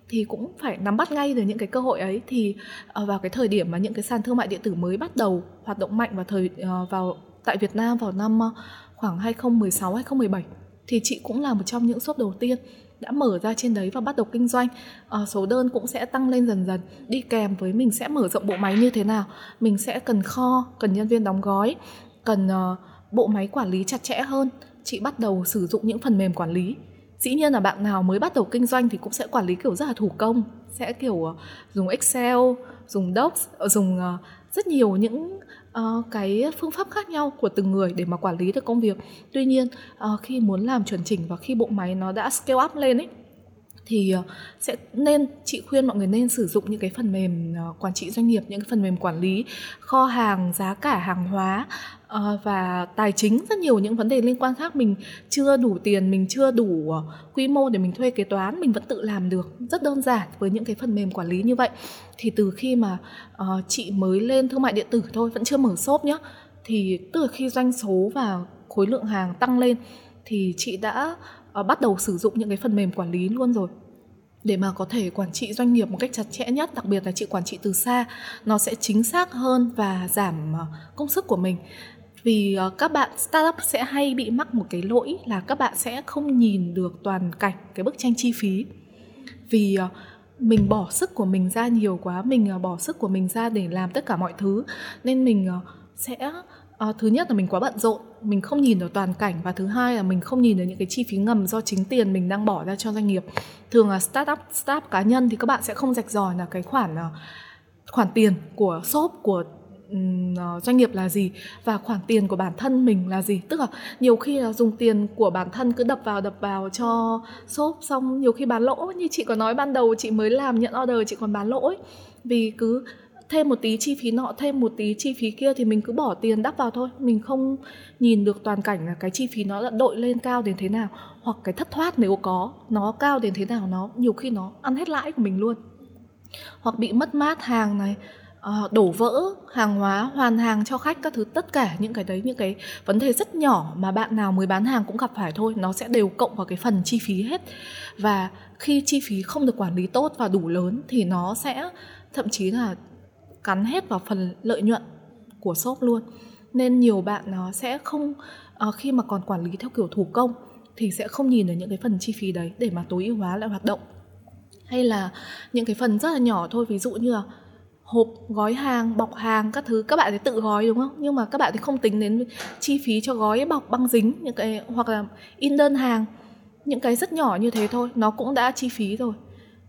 thì cũng phải nắm bắt ngay được những cái cơ hội ấy. Thì uh, vào cái thời điểm mà những cái sàn thương mại điện tử mới bắt đầu hoạt động mạnh vào thời uh, vào tại Việt Nam vào năm uh, khoảng 2016 2017 thì chị cũng là một trong những shop đầu tiên đã mở ra trên đấy và bắt đầu kinh doanh. À, số đơn cũng sẽ tăng lên dần dần. Đi kèm với mình sẽ mở rộng bộ máy như thế nào? Mình sẽ cần kho cần nhân viên đóng gói cần uh, bộ máy quản lý chặt chẽ hơn. Chị bắt đầu sử dụng những phần mềm quản lý. Dĩ nhiên là bạn nào mới bắt đầu kinh doanh thì cũng sẽ quản lý kiểu rất là thủ công sẽ kiểu uh, dùng excel dùng docs ờ, dùng uh, rất nhiều những uh, cái phương pháp khác nhau của từng người để mà quản lý được công việc. Tuy nhiên uh, khi muốn làm chuẩn chỉnh và khi bộ máy nó đã scale up lên ấy thì ờ, sẽ nên chị khuyên mọi người nên sử dụng những cái phần mềm ờ, quản trị doanh nghiệp những cái phần mềm quản lý kho hàng giá cả hàng hóa ờ, và tài chính rất nhiều những vấn đề liên quan khác. Mình chưa đủ tiền mình chưa đủ quy mô để mình thuê kế toán mình vẫn tự làm được. Rất đơn giản với những cái phần mềm quản lý như vậy. Thì từ khi mà chị mới lên thương mại điện tử thôi vẫn chưa mở shop nhá thì từ khi doanh số và khối lượng hàng tăng lên thì chị đã uh, bắt đầu sử dụng những cái phần mềm quản lý luôn rồi để mà có thể quản trị doanh nghiệp một cách chặt chẽ nhất, đặc biệt là chị quản trị từ xa, nó sẽ chính xác hơn và giảm ờ, công sức của mình. Vì ờ, các bạn startup sẽ hay bị mắc một cái lỗi là các bạn sẽ không nhìn được toàn cảnh cái bức tranh chi phí. Vì ờ, mình bỏ sức của mình ra nhiều quá, mình bỏ sức của mình ra để làm tất cả mọi thứ, nên mình sẽ à, thứ nhất là mình quá bận rộn mình không nhìn được toàn cảnh và thứ hai là mình không nhìn được những cái chi phí ngầm do chính tiền mình đang bỏ ra cho doanh nghiệp. Thường là startup startup cá nhân thì các bạn sẽ không rạch ròi là cái khoản ờ, khoản tiền của shop của um, doanh nghiệp là gì và khoản tiền của bản thân mình là gì. Tức là nhiều khi là dùng tiền của bản thân cứ đập vào đập vào cho shop xong nhiều khi bán lỗ. Như chị có nói ban đầu chị mới làm nhận order chị còn bán lỗ ấy. vì cứ thêm một tí chi phí nọ, thêm một tí chi phí kia thì mình cứ bỏ tiền đắp vào thôi. Mình không nhìn được toàn cảnh là cái chi phí nó đã đội lên cao đến thế nào, hoặc cái thất thoát nếu có, nó cao đến thế nào, nó nhiều khi nó ăn hết lãi của mình luôn. Hoặc bị mất mát hàng này ờ, đổ vỡ hàng hóa, hoàn hàng cho khách các thứ, tất cả những cái đấy, những cái vấn đề rất nhỏ mà bạn nào mới bán hàng cũng gặp phải thôi, nó sẽ đều cộng vào cái phần chi phí hết. Và khi chi phí không được quản lý tốt và đủ lớn thì nó sẽ, thậm chí là cắn hết vào phần lợi nhuận của shop luôn. Nên nhiều bạn nó sẽ không uh, khi mà còn quản lý theo kiểu thủ công thì sẽ không nhìn được những cái phần chi phí đấy để mà tối ưu hóa lại hoạt động. Hay là những cái phần rất là nhỏ thôi ví dụ như là hộp gói hàng bọc hàng các thứ các bạn thì tự gói đúng không? Nhưng mà các bạn thì không tính đến chi phí cho gói bọc băng dính những cái hoặc là in đơn hàng. Những cái rất nhỏ như thế thôi nó cũng đã chi phí rồi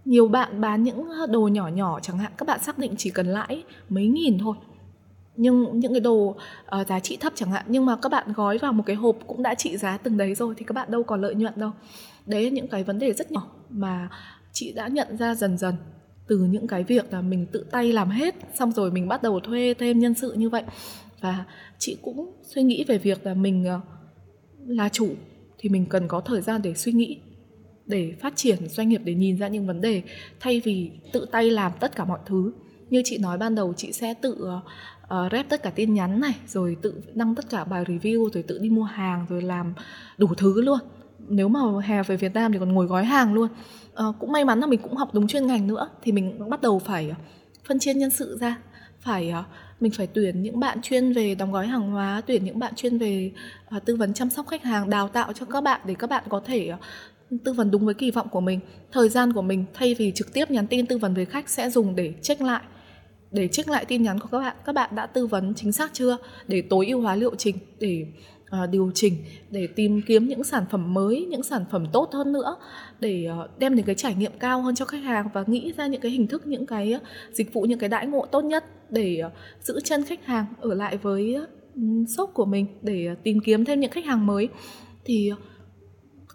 nhiều bạn bán những ờ, đồ nhỏ nhỏ chẳng hạn các bạn xác định chỉ cần lãi mấy nghìn thôi. Nhưng những cái đồ uh, giá trị thấp chẳng hạn nhưng mà các bạn gói vào một cái hộp cũng đã trị giá từng đấy rồi thì các bạn đâu còn lợi nhuận đâu. Đấy là những cái vấn đề rất nhỏ mà chị đã nhận ra dần dần từ những cái việc là mình tự tay làm hết xong rồi mình bắt đầu thuê thêm nhân sự như vậy. Và chị cũng suy nghĩ về việc là mình uh, là chủ thì mình cần có thời gian để suy nghĩ để phát triển doanh nghiệp để nhìn ra những vấn đề thay vì tự tay làm tất cả mọi thứ. Như chị nói ban đầu chị sẽ tự uh, rep tất cả tin nhắn này rồi tự đăng tất cả bài review rồi tự đi mua hàng rồi làm đủ thứ luôn. Nếu mà hè về Việt Nam thì còn ngồi gói hàng luôn. Uh, cũng may mắn là mình cũng học đúng chuyên ngành nữa thì mình bắt đầu phải phân chia nhân sự ra. Phải uh, mình phải tuyển những bạn chuyên về đóng gói hàng hóa tuyển những bạn chuyên về uh, tư vấn chăm sóc khách hàng đào tạo cho các bạn để các bạn có thể uh, tư vấn đúng với kỳ vọng của mình. Thời gian của mình thay vì trực tiếp nhắn tin tư vấn với khách sẽ dùng để check lại. Để check lại tin nhắn của các bạn các bạn đã tư vấn chính xác chưa? Để tối ưu hóa liệu trình để uh, điều chỉnh để tìm kiếm những sản phẩm mới những sản phẩm tốt hơn nữa. Để uh, đem đến cái trải nghiệm cao hơn cho khách hàng và nghĩ ra những cái hình thức những cái ờ, dịch vụ những cái đãi ngộ tốt nhất để uh, giữ chân khách hàng ở lại với uh, shop của mình để uh, tìm kiếm thêm những khách hàng mới. Thì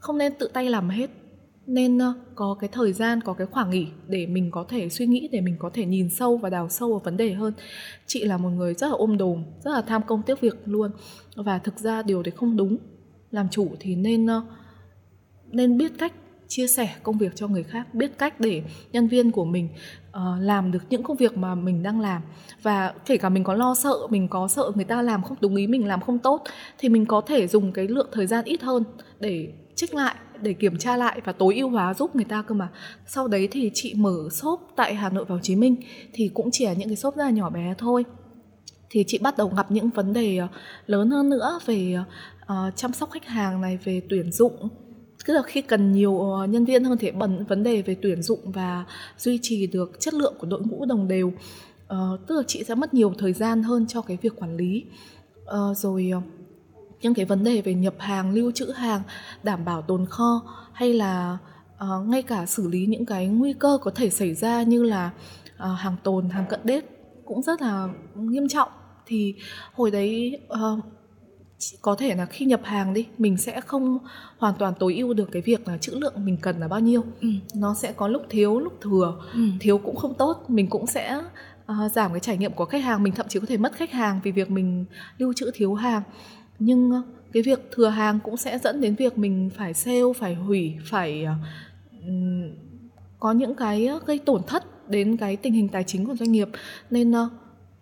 không nên tự tay làm hết. Nên ờ, có cái thời gian có cái khoảng nghỉ để mình có thể suy nghĩ để mình có thể nhìn sâu và đào sâu vào vấn đề hơn. Chị là một người rất là ôm đồm rất là tham công tiếc việc luôn. Và thực ra điều đấy không đúng. Làm chủ thì nên ờ, nên biết cách chia sẻ công việc cho người khác biết cách để nhân viên của mình uh, làm được những công việc mà mình đang làm. Và kể cả mình có lo sợ mình có sợ người ta làm không đúng ý mình làm không tốt thì mình có thể dùng cái lượng thời gian ít hơn để trích lại để kiểm tra lại và tối ưu hóa giúp người ta cơ mà. Sau đấy thì chị mở shop tại Hà Nội và Hồ Chí Minh thì cũng chỉ là những cái shop rất là nhỏ bé thôi. Thì chị bắt đầu gặp những vấn đề ờ, lớn hơn nữa về uh, chăm sóc khách hàng này về tuyển dụng. Tức là khi cần nhiều ờ, nhân viên hơn thì bận vấn đề về tuyển dụng và duy trì được chất lượng của đội ngũ đồng đều. Uh, tức là chị sẽ mất nhiều thời gian hơn cho cái việc quản lý. Uh, rồi uh, những cái vấn đề về nhập hàng lưu trữ hàng đảm bảo tồn kho hay là uh, ngay cả xử lý những cái nguy cơ có thể xảy ra như là uh, hàng tồn hàng cận đết cũng rất là nghiêm trọng thì hồi đấy uh, có thể là khi nhập hàng đi mình sẽ không hoàn toàn tối ưu được cái việc là chữ lượng mình cần là bao nhiêu ừ. nó sẽ có lúc thiếu lúc thừa ừ. thiếu cũng không tốt mình cũng sẽ uh, giảm cái trải nghiệm của khách hàng mình thậm chí có thể mất khách hàng vì việc mình lưu trữ thiếu hàng nhưng ờ, cái việc thừa hàng cũng sẽ dẫn đến việc mình phải sale, phải hủy, phải ờ, có những cái ờ, gây tổn thất đến cái tình hình tài chính của doanh nghiệp. Nên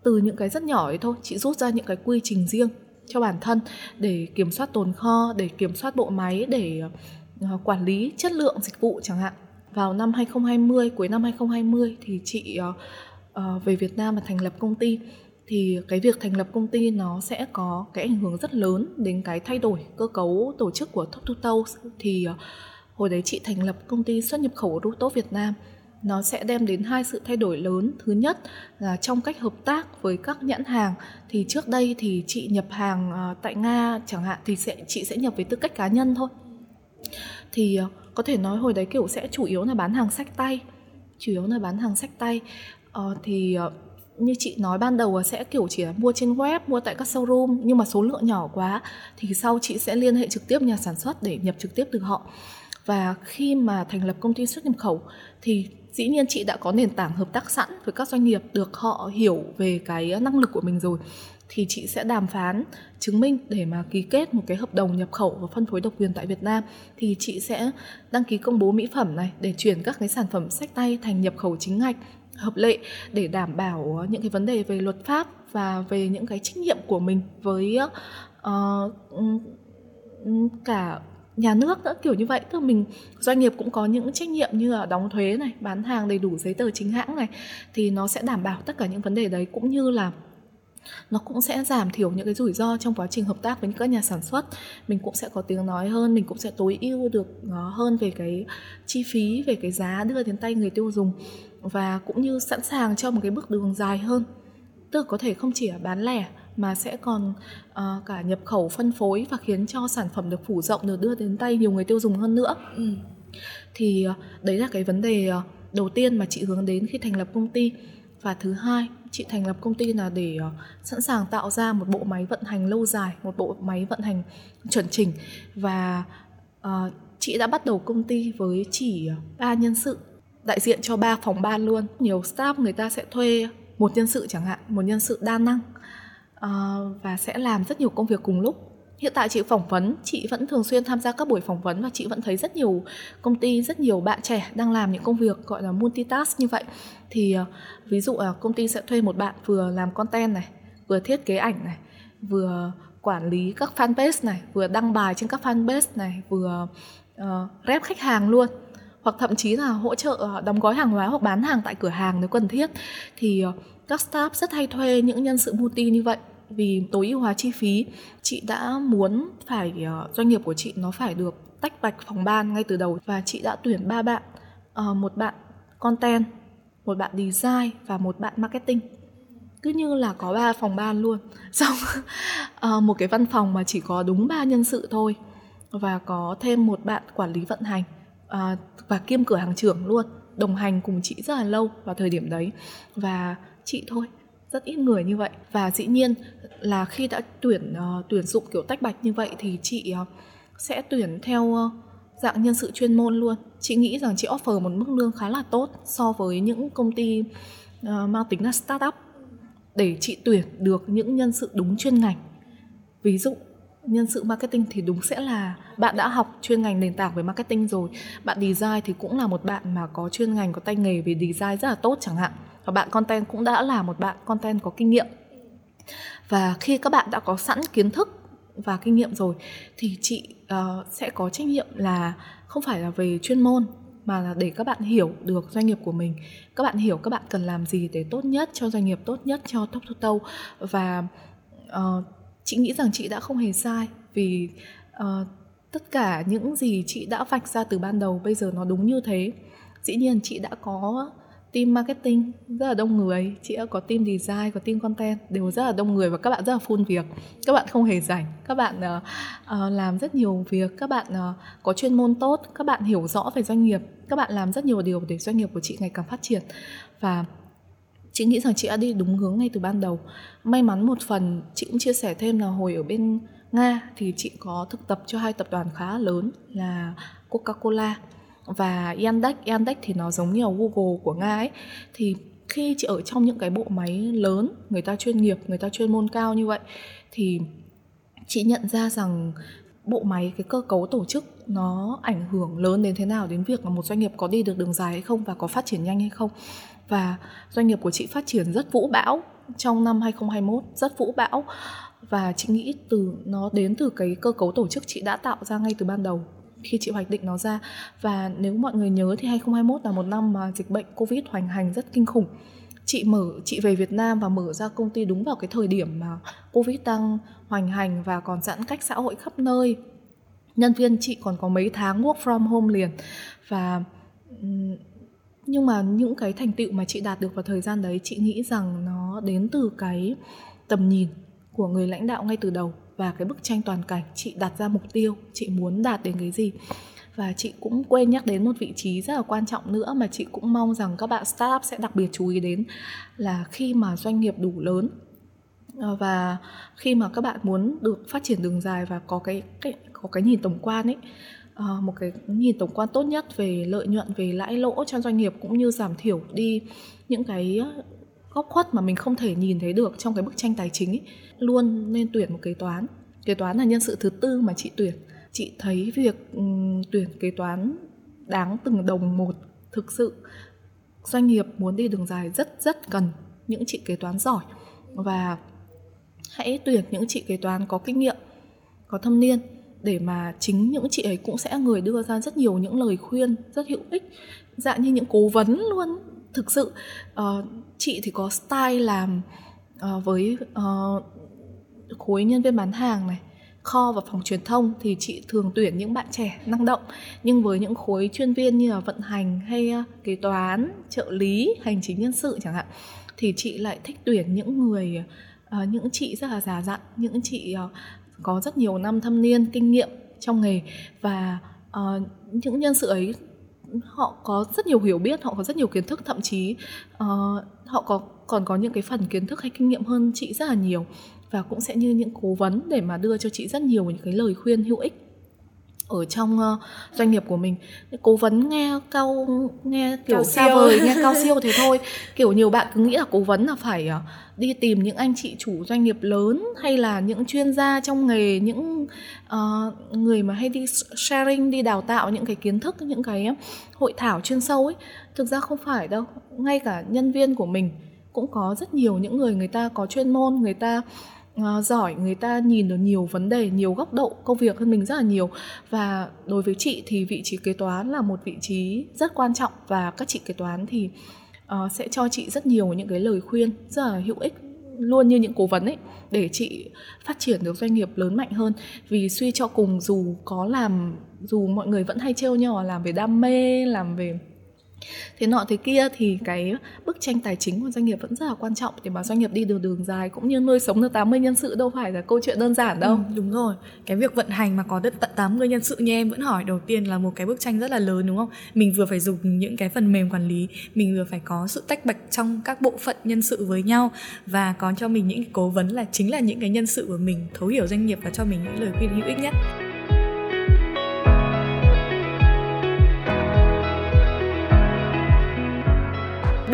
từ những cái rất nhỏ ấy thôi, chị rút ra những cái quy trình riêng cho bản thân để kiểm soát tồn kho, để kiểm soát bộ máy, để quản lý chất lượng dịch vụ chẳng hạn. Vào năm 2020 cuối năm 2020 thì chị về Việt Nam và thành lập công ty thì cái việc thành lập công ty nó sẽ có cái ảnh hưởng rất lớn đến cái thay đổi cơ cấu tổ chức của Top to thì ờ, hồi đấy chị thành lập công ty xuất nhập khẩu Rutop Việt Nam nó sẽ đem đến hai sự thay đổi lớn. Thứ nhất là trong cách hợp tác với các nhãn hàng thì trước đây thì chị nhập hàng ờ, tại nga chẳng hạn thì sẽ chị sẽ nhập với tư cách cá nhân thôi. Thì ờ, có thể nói hồi đấy kiểu sẽ chủ yếu là bán hàng sách tay chủ yếu là bán hàng sách tay. Ờ, thì như chị nói ban đầu sẽ, kiểu, chỉ là mua trên web, mua tại các showroom, nhưng mà số lượng nhỏ quá, thì sau chị sẽ liên hệ trực tiếp nhà sản xuất để nhập trực tiếp từ họ. Và khi mà thành lập công ty xuất nhập khẩu, thì dĩ nhiên chị đã có nền tảng hợp tác sẵn với các doanh nghiệp, được họ hiểu về cái năng lực của mình rồi, thì chị sẽ đàm phán, chứng minh để mà ký kết một cái hợp đồng nhập khẩu và phân phối độc quyền tại Việt Nam. Thì chị sẽ đăng ký công bố mỹ phẩm này để chuyển các cái sản phẩm sách tay thành nhập khẩu chính ngạch hợp lệ để đảm bảo ờ, những cái vấn đề về luật pháp và về những cái trách nhiệm của mình với uh, cả nhà nước nữa kiểu như vậy. Tức là mình doanh nghiệp cũng có những trách nhiệm như là đóng thuế này bán hàng đầy đủ giấy tờ chính hãng này thì nó sẽ đảm bảo tất cả những vấn đề đấy cũng như là nó cũng sẽ giảm thiểu những cái rủi ro trong quá trình hợp tác với các nhà sản xuất. Mình cũng sẽ có tiếng nói hơn mình cũng sẽ tối ưu được ờ, hơn về cái chi phí về cái giá đưa đến tay người tiêu dùng và cũng như sẵn sàng cho một cái bước đường dài hơn. Tức là có thể không chỉ là bán lẻ mà sẽ còn uh, cả nhập khẩu phân phối và khiến cho sản phẩm được phủ rộng được đưa đến tay nhiều người tiêu dùng hơn nữa. Ừ. thì uh, đấy là cái vấn đề uh, đầu tiên mà chị hướng đến khi thành lập công ty. Và thứ hai chị thành lập công ty là để uh, sẵn sàng tạo ra một bộ máy vận hành lâu dài một bộ máy vận hành chuẩn chỉnh. Và uh, chị đã bắt đầu công ty với chỉ ba nhân sự đại diện cho ba phòng ban luôn. Nhiều staff người ta sẽ thuê một nhân sự chẳng hạn một nhân sự đa năng uh, và sẽ làm rất nhiều công việc cùng lúc. Hiện tại chị phỏng vấn chị vẫn thường xuyên tham gia các buổi phỏng vấn và chị vẫn thấy rất nhiều công ty rất nhiều bạn trẻ đang làm những công việc gọi là multitask như vậy. Thì uh, ví dụ là công ty sẽ thuê một bạn vừa làm content này vừa thiết kế ảnh này vừa quản lý các fanpage này vừa đăng bài trên các fanpage này vừa uh, rep khách hàng luôn hoặc thậm chí là hỗ trợ ờ, đóng gói hàng hóa hoặc bán hàng tại cửa hàng nếu cần thiết. Thì ờ, các staff rất hay thuê những nhân sự multi như vậy vì tối ưu hóa chi phí. Chị đã muốn phải ờ, doanh nghiệp của chị nó phải được tách bạch phòng ban ngay từ đầu và chị đã tuyển ba bạn một bạn content, một bạn design và một bạn marketing. Cứ như là có ba phòng ban luôn. Xong một cái văn phòng mà chỉ có đúng ba nhân sự thôi và có thêm một bạn quản lý vận hành uh, và kiêm cửa hàng trưởng luôn đồng hành cùng chị rất là lâu vào thời điểm đấy. Và chị thôi rất ít người như vậy. Và dĩ nhiên là khi đã tuyển uh, tuyển dụng kiểu tách bạch như vậy thì chị uh, sẽ tuyển theo uh, dạng nhân sự chuyên môn luôn. Chị nghĩ rằng chị offer một mức lương khá là tốt so với những công ty uh, mang tính là startup để chị tuyển được những nhân sự đúng chuyên ngành. Ví dụ nhân sự marketing thì đúng sẽ là bạn đã học chuyên ngành nền tảng về marketing rồi. Bạn design thì cũng là một bạn mà có chuyên ngành có tay nghề về design rất là tốt chẳng hạn. Và bạn content cũng đã là một bạn content có kinh nghiệm. Và khi các bạn đã có sẵn kiến thức và kinh nghiệm rồi thì chị uh, sẽ có trách nhiệm là không phải là về chuyên môn mà là để các bạn hiểu được doanh nghiệp của mình. Các bạn hiểu các bạn cần làm gì để tốt nhất cho doanh nghiệp tốt nhất cho top to và uh, chị nghĩ rằng chị đã không hề sai vì uh, tất cả những gì chị đã vạch ra từ ban đầu bây giờ nó đúng như thế. Dĩ nhiên chị đã có team marketing rất là đông người chị đã có team design có team content đều rất là đông người và các bạn rất là full việc. Các bạn không hề rảnh các bạn uh, uh, làm rất nhiều việc các bạn uh, có chuyên môn tốt các bạn hiểu rõ về doanh nghiệp các bạn làm rất nhiều điều để doanh nghiệp của chị ngày càng phát triển. Và chị nghĩ rằng chị đã đi đúng hướng ngay từ ban đầu. May mắn một phần, chị cũng chia sẻ thêm là hồi ở bên nga thì chị có thực tập cho hai tập đoàn khá lớn là coca cola và Yandex. Yandex thì nó giống như là Google của Nga ấy. Thì khi chị ở trong những cái bộ máy lớn, người ta chuyên nghiệp, người ta chuyên môn cao như vậy, thì chị nhận ra rằng bộ máy, cái cơ cấu tổ chức nó ảnh hưởng lớn đến thế nào, đến việc là một doanh nghiệp có đi được đường dài hay không và có phát triển nhanh hay không và doanh nghiệp của chị phát triển rất vũ bão trong năm 2021 rất vũ bão. Và chị nghĩ từ, nó đến từ cái cơ cấu tổ chức chị đã tạo ra ngay từ ban đầu khi chị hoạch định nó ra. Và nếu mọi người nhớ thì 2021 là một năm mà dịch bệnh Covid hoành hành rất kinh khủng. Chị mở, chị về Việt Nam và mở ra công ty đúng vào cái thời điểm mà Covid đang hoành hành và còn giãn cách xã hội khắp nơi. Nhân viên chị còn có mấy tháng work from home liền. Và nhưng mà những cái thành tựu mà chị đạt được vào thời gian đấy chị nghĩ rằng nó đến từ cái tầm nhìn của người lãnh đạo ngay từ đầu và cái bức tranh toàn cảnh. Chị đặt ra mục tiêu chị muốn đạt đến cái gì? Và chị cũng quên nhắc đến một vị trí rất là quan trọng nữa mà chị cũng mong rằng các bạn startup sẽ đặc biệt chú ý đến là khi mà doanh nghiệp đủ lớn ờ, và khi mà các bạn muốn được phát triển đường dài và có cái, cái có cái nhìn tổng quan ấy uh, một cái nhìn tổng quan tốt nhất về lợi nhuận về lãi lỗ cho doanh nghiệp cũng như giảm thiểu đi những cái ờ, góc khuất mà mình không thể nhìn thấy được trong cái bức tranh tài chính ấy, luôn nên tuyển một kế toán. Kế toán là nhân sự thứ tư mà chị tuyển. Chị thấy việc um, tuyển kế toán đáng từng đồng một. Thực sự doanh nghiệp muốn đi đường dài rất rất cần những chị kế toán giỏi. Và hãy tuyển những chị kế toán có kinh nghiệm có thâm niên để mà chính những chị ấy cũng sẽ người đưa ra rất nhiều những lời khuyên rất hữu ích dạng như những cố vấn luôn. Thực sự uh, chị thì có style làm uh, với uh, khối nhân viên bán hàng này kho và phòng truyền thông thì chị thường tuyển những bạn trẻ năng động. Nhưng với những khối chuyên viên như là vận hành hay kế toán trợ lý hành chính nhân sự chẳng hạn thì chị lại thích tuyển những người uh, những chị rất là già dặn những chị uh, có rất nhiều năm thâm niên kinh nghiệm trong nghề và uh, những nhân sự ấy họ có rất nhiều hiểu biết họ có rất nhiều kiến thức thậm chí uh, họ có còn có những cái phần kiến thức hay kinh nghiệm hơn chị rất là nhiều và cũng sẽ như những cố vấn để mà đưa cho chị rất nhiều những cái lời khuyên hữu ích ở trong uh, doanh nghiệp của mình. Cố vấn nghe cao nghe kiểu cao xa vời nghe cao siêu thế thôi. Kiểu nhiều bạn cứ nghĩ là cố vấn là phải uh, đi tìm những anh chị chủ doanh nghiệp lớn hay là những chuyên gia trong nghề những uh, người mà hay đi sharing đi đào tạo những cái kiến thức những cái hội thảo chuyên sâu ấy. Thực ra không phải đâu. Ngay cả nhân viên của mình cũng có rất nhiều những người người ta có chuyên môn người ta uh, giỏi người ta nhìn được nhiều vấn đề nhiều góc độ công việc hơn mình rất là nhiều. Và đối với chị thì vị trí kế toán là một vị trí rất quan trọng và các chị kế toán thì uh, sẽ cho chị rất nhiều những cái lời khuyên rất là hữu ích luôn như những cố vấn ấy để chị phát triển được doanh nghiệp lớn mạnh hơn. Vì suy cho cùng dù có làm dù mọi người vẫn hay trêu nhau là làm về đam mê làm về thế nọ thế kia thì cái bức tranh tài chính của doanh nghiệp vẫn rất là quan trọng để mà doanh nghiệp đi đường đường dài cũng như nuôi sống được 80 nhân sự đâu phải là câu chuyện đơn giản đâu. Ừ, đúng rồi. Cái việc vận hành mà có đến tận 80 nhân sự như em vẫn hỏi đầu tiên là một cái bức tranh rất là lớn đúng không? Mình vừa phải dùng những cái phần mềm quản lý, mình vừa phải có sự tách bạch trong các bộ phận nhân sự với nhau và có cho mình những cố vấn là chính là những cái nhân sự của mình thấu hiểu doanh nghiệp và cho mình những lời khuyên hữu ích nhất.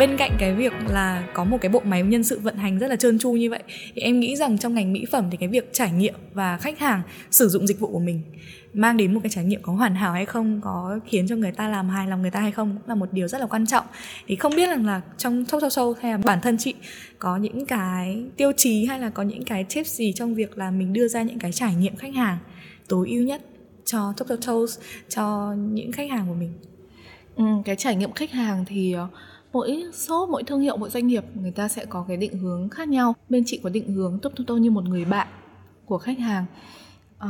Bên cạnh cái việc là có một cái bộ máy nhân sự vận hành rất là trơn tru như vậy thì em nghĩ rằng trong ngành mỹ phẩm thì cái việc trải nghiệm và khách hàng sử dụng dịch vụ của mình mang đến một cái trải nghiệm có hoàn hảo hay không có khiến cho người ta làm hài lòng người ta hay không cũng là một điều rất là quan trọng. Thì không biết rằng là trong sâu sâu Show hay là bản thân chị có những cái tiêu chí hay là có những cái tips gì trong việc là mình đưa ra những cái trải nghiệm khách hàng tối ưu nhất cho top toes cho những khách hàng của mình? Ừ, cái trải nghiệm khách hàng thì uh mỗi shop mỗi thương hiệu mỗi doanh nghiệp người ta sẽ có cái định hướng khác nhau. Bên chị có định hướng top Tuto như một người bạn của khách hàng. À,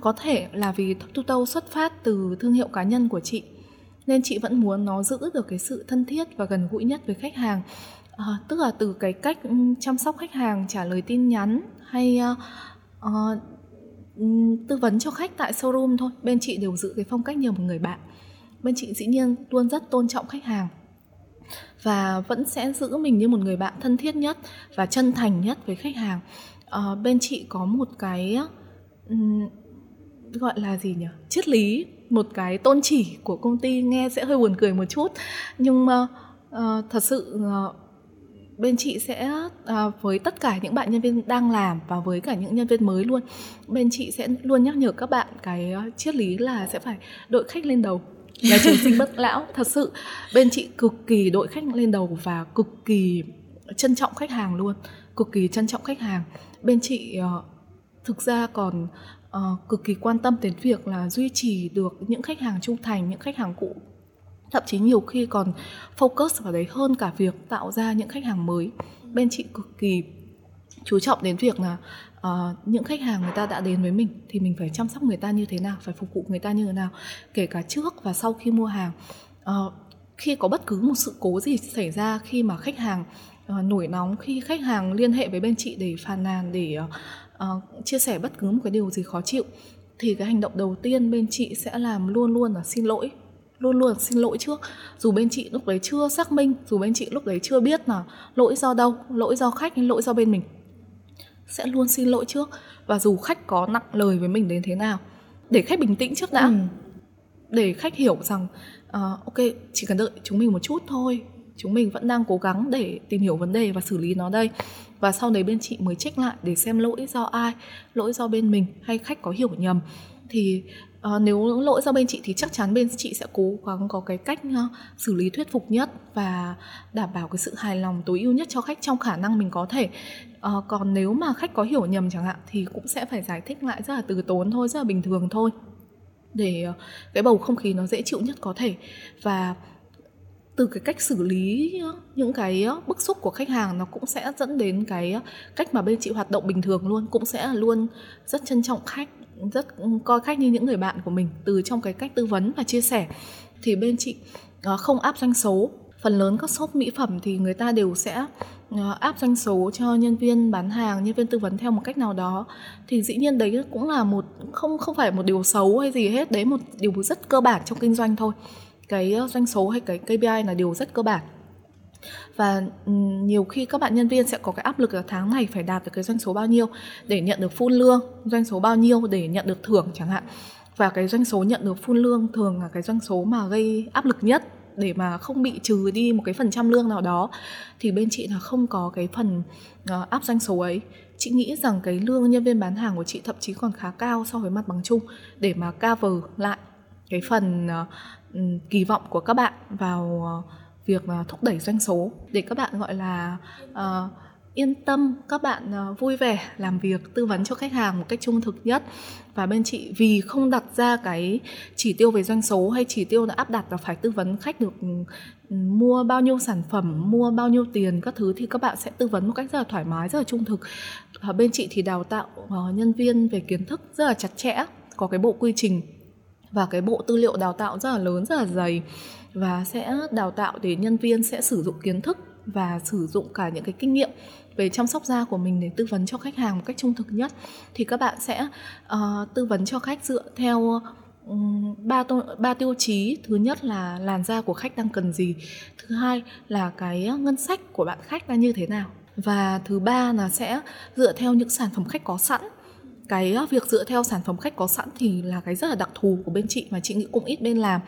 có thể là vì Top Tuto xuất phát từ thương hiệu cá nhân của chị nên chị vẫn muốn nó giữ được cái sự thân thiết và gần gũi nhất với khách hàng. À, tức là từ cái cách ừ, chăm sóc khách hàng trả lời tin nhắn hay uh, uh, tư vấn cho khách tại showroom thôi bên chị đều giữ cái phong cách như một người bạn. Bên chị dĩ nhiên luôn rất tôn trọng khách hàng và vẫn sẽ giữ mình như một người bạn thân thiết nhất và chân thành nhất với khách hàng. À, bên chị có một cái um, gọi là gì nhỉ? Triết lý một cái tôn chỉ của công ty nghe sẽ hơi buồn cười một chút. Nhưng mà uh, thật sự uh, bên chị sẽ uh, với tất cả những bạn nhân viên đang làm và với cả những nhân viên mới luôn bên chị sẽ luôn nhắc nhở các bạn cái uh, triết lý là sẽ phải đội khách lên đầu là trường sinh bất lão thật sự. Bên chị cực kỳ đội khách lên đầu và cực kỳ trân trọng khách hàng luôn cực kỳ trân trọng khách hàng. Bên chị uh, thực ra còn uh, cực kỳ quan tâm đến việc là duy trì được những khách hàng trung thành những khách hàng cũ. Thậm chí nhiều khi còn focus vào đấy hơn cả việc tạo ra những khách hàng mới. Bên chị cực kỳ chú trọng đến việc là uh, những khách hàng người ta đã đến với mình thì mình phải chăm sóc người ta như thế nào phải phục vụ người ta như thế nào kể cả trước và sau khi mua hàng. Uh, khi có bất cứ một sự cố gì xảy ra khi mà khách hàng uh, nổi nóng khi khách hàng liên hệ với bên chị để phàn nàn để uh, uh, chia sẻ bất cứ một cái điều gì khó chịu thì cái hành động đầu tiên bên chị sẽ làm luôn luôn là xin lỗi luôn luôn xin lỗi trước. Dù bên chị lúc đấy chưa xác minh dù bên chị lúc đấy chưa biết là lỗi do đâu lỗi do khách hay lỗi do bên mình sẽ luôn xin lỗi trước. Và dù khách có nặng lời với mình đến thế nào để khách bình tĩnh trước đã. Ừ. để khách hiểu rằng uh, ok chỉ cần đợi chúng mình một chút thôi. Chúng mình vẫn đang cố gắng để tìm hiểu vấn đề và xử lý nó đây. Và sau đấy bên chị mới check lại để xem lỗi do ai lỗi do bên mình hay khách có hiểu nhầm. Thì uh, nếu lỗi do bên chị thì chắc chắn bên chị sẽ cố gắng có cái cách uh, xử lý thuyết phục nhất và đảm bảo cái sự hài lòng tối ưu nhất cho khách trong khả năng mình có thể. Uh, còn nếu mà khách có hiểu nhầm chẳng hạn thì cũng sẽ phải giải thích lại rất là từ tốn thôi rất là bình thường thôi để uh, cái bầu không khí nó dễ chịu nhất có thể. Và từ cái cách xử lý những cái bức xúc của khách hàng nó cũng sẽ dẫn đến cái cách mà bên chị hoạt động bình thường luôn cũng sẽ luôn rất trân trọng khách rất coi khách như những người bạn của mình từ trong cái cách tư vấn và chia sẻ. Thì bên chị à, không áp doanh số phần lớn các shop mỹ phẩm thì người ta đều sẽ à, áp doanh số cho nhân viên bán hàng, nhân viên tư vấn theo một cách nào đó. Thì dĩ nhiên đấy cũng là một, không không phải một điều xấu hay gì hết. Đấy một điều rất cơ bản trong kinh doanh thôi. Cái ờ, doanh số hay cái KPI là điều rất cơ bản và nhiều khi các bạn nhân viên sẽ có cái áp lực là tháng này phải đạt được cái doanh số bao nhiêu để nhận được full lương doanh số bao nhiêu để nhận được thưởng chẳng hạn. Và cái doanh số nhận được full lương thường là cái doanh số mà gây áp lực nhất để mà không bị trừ đi một cái phần trăm lương nào đó. Thì bên chị là không có cái phần uh, áp doanh số ấy. Chị nghĩ rằng cái lương nhân viên bán hàng của chị thậm chí còn khá cao so với mặt bằng chung để mà cover lại cái phần uh, kỳ vọng của các bạn vào uh, việc thúc đẩy doanh số để các bạn gọi là uh, yên tâm các bạn uh, vui vẻ làm việc tư vấn cho khách hàng một cách trung thực nhất. Và bên chị vì không đặt ra cái chỉ tiêu về doanh số hay chỉ tiêu đã áp đặt là phải tư vấn khách được ừ, mua bao nhiêu sản phẩm mua bao nhiêu tiền các thứ thì các bạn sẽ tư vấn một cách rất là thoải mái rất là trung thực. Ở bên chị thì đào tạo uh, nhân viên về kiến thức rất là chặt chẽ có cái bộ quy trình và cái bộ tư liệu đào tạo rất là lớn rất là dày và sẽ đào tạo để nhân viên sẽ sử dụng kiến thức và sử dụng cả những cái kinh nghiệm về chăm sóc da của mình để tư vấn cho khách hàng một cách trung thực nhất. Thì các bạn sẽ uh, tư vấn cho khách dựa theo ba ba tiêu chí. Thứ nhất là làn da của khách đang cần gì. Thứ hai là cái ngân sách của bạn khách là như thế nào. Và thứ ba là sẽ dựa theo những sản phẩm khách có sẵn. Cái ờ, việc dựa theo sản phẩm khách có sẵn thì là cái rất là đặc thù của bên chị mà chị nghĩ cũng ít bên làm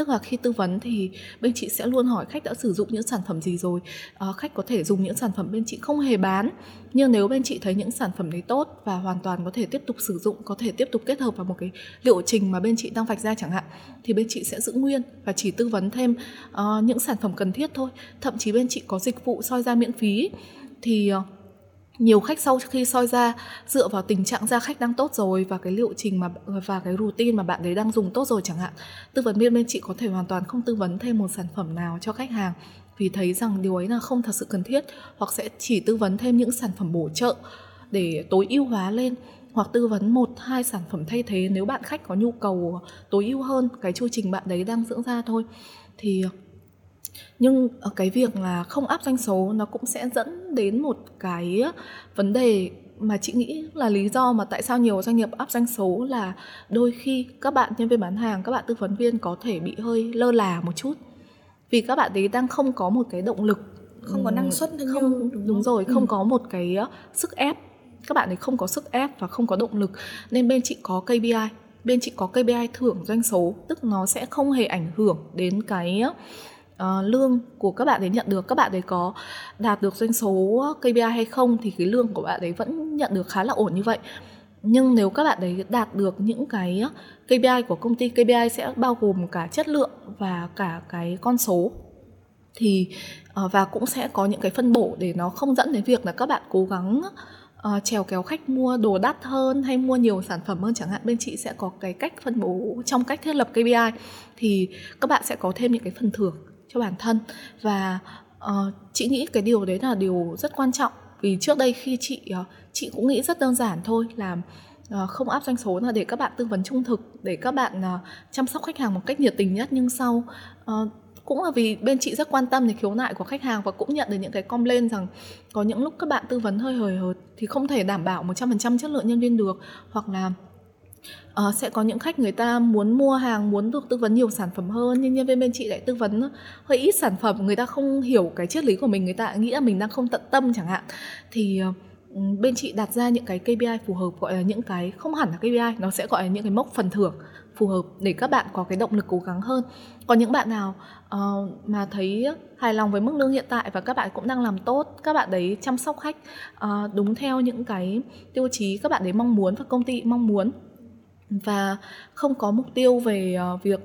tức là khi tư vấn thì bên chị sẽ luôn hỏi khách đã sử dụng những sản phẩm gì rồi. À, khách có thể dùng những sản phẩm bên chị không hề bán nhưng nếu bên chị thấy những sản phẩm đấy tốt và hoàn toàn có thể tiếp tục sử dụng có thể tiếp tục kết hợp vào một cái liệu trình mà bên chị đang vạch ra chẳng hạn thì bên chị sẽ giữ nguyên và chỉ tư vấn thêm uh, những sản phẩm cần thiết thôi. Thậm chí bên chị có dịch vụ soi da miễn phí thì uh, nhiều khách sau khi soi da dựa vào tình trạng da khách đang tốt rồi và cái liệu trình mà và cái routine mà bạn đấy đang dùng tốt rồi chẳng hạn, tư vấn viên bên chị có thể hoàn toàn không tư vấn thêm một sản phẩm nào cho khách hàng. Vì thấy rằng điều ấy là không thật sự cần thiết, hoặc sẽ chỉ tư vấn thêm những sản phẩm bổ trợ để tối ưu hóa lên, hoặc tư vấn một, hai sản phẩm thay thế nếu bạn khách có nhu cầu tối ưu hơn cái chu trình bạn đấy đang dưỡng da thôi. Thì nhưng ở cái việc là không áp doanh số nó cũng sẽ dẫn đến một cái vấn đề mà chị nghĩ là lý do mà tại sao nhiều doanh nghiệp áp doanh số là đôi khi các bạn nhân viên bán hàng các bạn tư vấn viên có thể bị hơi lơ là một chút. Vì các bạn ấy đang không có một cái động lực không có năng suất không đúng, đúng rồi không ừ. có một cái sức ép. Các bạn ấy không có sức ép và không có động lực. Nên bên chị có KPI bên chị có KPI thưởng doanh số tức nó sẽ không hề ảnh hưởng đến cái uh, lương của các bạn ấy nhận được các bạn ấy có đạt được doanh số KPI hay không thì cái lương của bạn ấy vẫn nhận được khá là ổn như vậy. Nhưng nếu các bạn ấy đạt được những cái KPI của công ty KPI sẽ bao gồm cả chất lượng và cả cái con số. Thì uh, và cũng sẽ có những cái phân bổ để nó không dẫn đến việc là các bạn cố gắng uh, trèo kéo khách mua đồ đắt hơn hay mua nhiều sản phẩm hơn. Chẳng hạn bên chị sẽ có cái cách phân bổ trong cách thiết lập KPI thì các bạn sẽ có thêm những cái phần thưởng cho bản thân. Và uh, chị nghĩ cái điều đấy là điều rất quan trọng. Vì trước đây khi chị uh, chị cũng nghĩ rất đơn giản thôi là uh, không áp doanh số là để các bạn tư vấn trung thực để các bạn uh, chăm sóc khách hàng một cách nhiệt tình nhất. Nhưng sau uh, cũng là vì bên chị rất quan tâm đến khiếu nại của khách hàng và cũng nhận được những cái complain rằng có những lúc các bạn tư vấn hơi hời hợt thì không thể đảm bảo 100% chất lượng nhân viên được. Hoặc là uh, sẽ có những khách người ta muốn mua hàng muốn được tư vấn nhiều sản phẩm hơn nhưng nhân viên bên chị lại tư vấn hơi ít sản phẩm người ta không hiểu cái triết lý của mình người ta nghĩ là mình đang không tận tâm chẳng hạn. Thì uh, bên chị đặt ra những cái KPI phù hợp gọi là những cái không hẳn là KPI nó sẽ gọi là những cái mốc phần thưởng phù hợp để các bạn có cái động lực cố gắng hơn. Còn những bạn nào uh, mà thấy hài lòng với mức lương hiện tại và các bạn cũng đang làm tốt các bạn đấy chăm sóc khách uh, đúng theo những cái tiêu chí các bạn đấy mong muốn và công ty mong muốn và không có mục tiêu về ờ, việc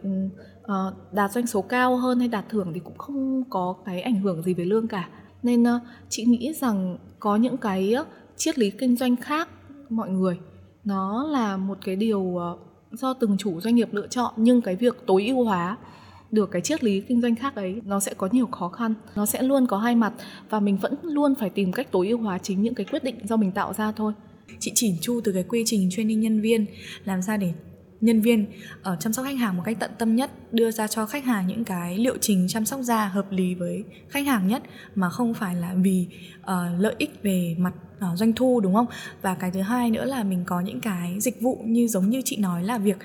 ờ, đạt doanh số cao hơn hay đạt thưởng thì cũng không có cái ảnh hưởng gì về lương cả. Nên ờ, chị nghĩ rằng có những cái triết lý kinh doanh khác mọi người, nó là một cái điều do từng chủ doanh nghiệp lựa chọn, nhưng cái việc tối ưu hóa được cái triết lý kinh doanh khác ấy, nó sẽ có nhiều khó khăn, nó sẽ luôn có hai mặt và mình vẫn luôn phải tìm cách tối ưu hóa chính những cái quyết định do mình tạo ra thôi chị chỉn chu từ cái quy trình training nhân viên làm sao để nhân viên ở chăm sóc khách hàng một cách tận tâm nhất đưa ra cho khách hàng những cái liệu trình chăm sóc da hợp lý với khách hàng nhất mà không phải là vì uh, lợi ích về mặt uh, doanh thu đúng không? Và cái thứ hai nữa là mình có những cái dịch vụ như giống như chị nói là việc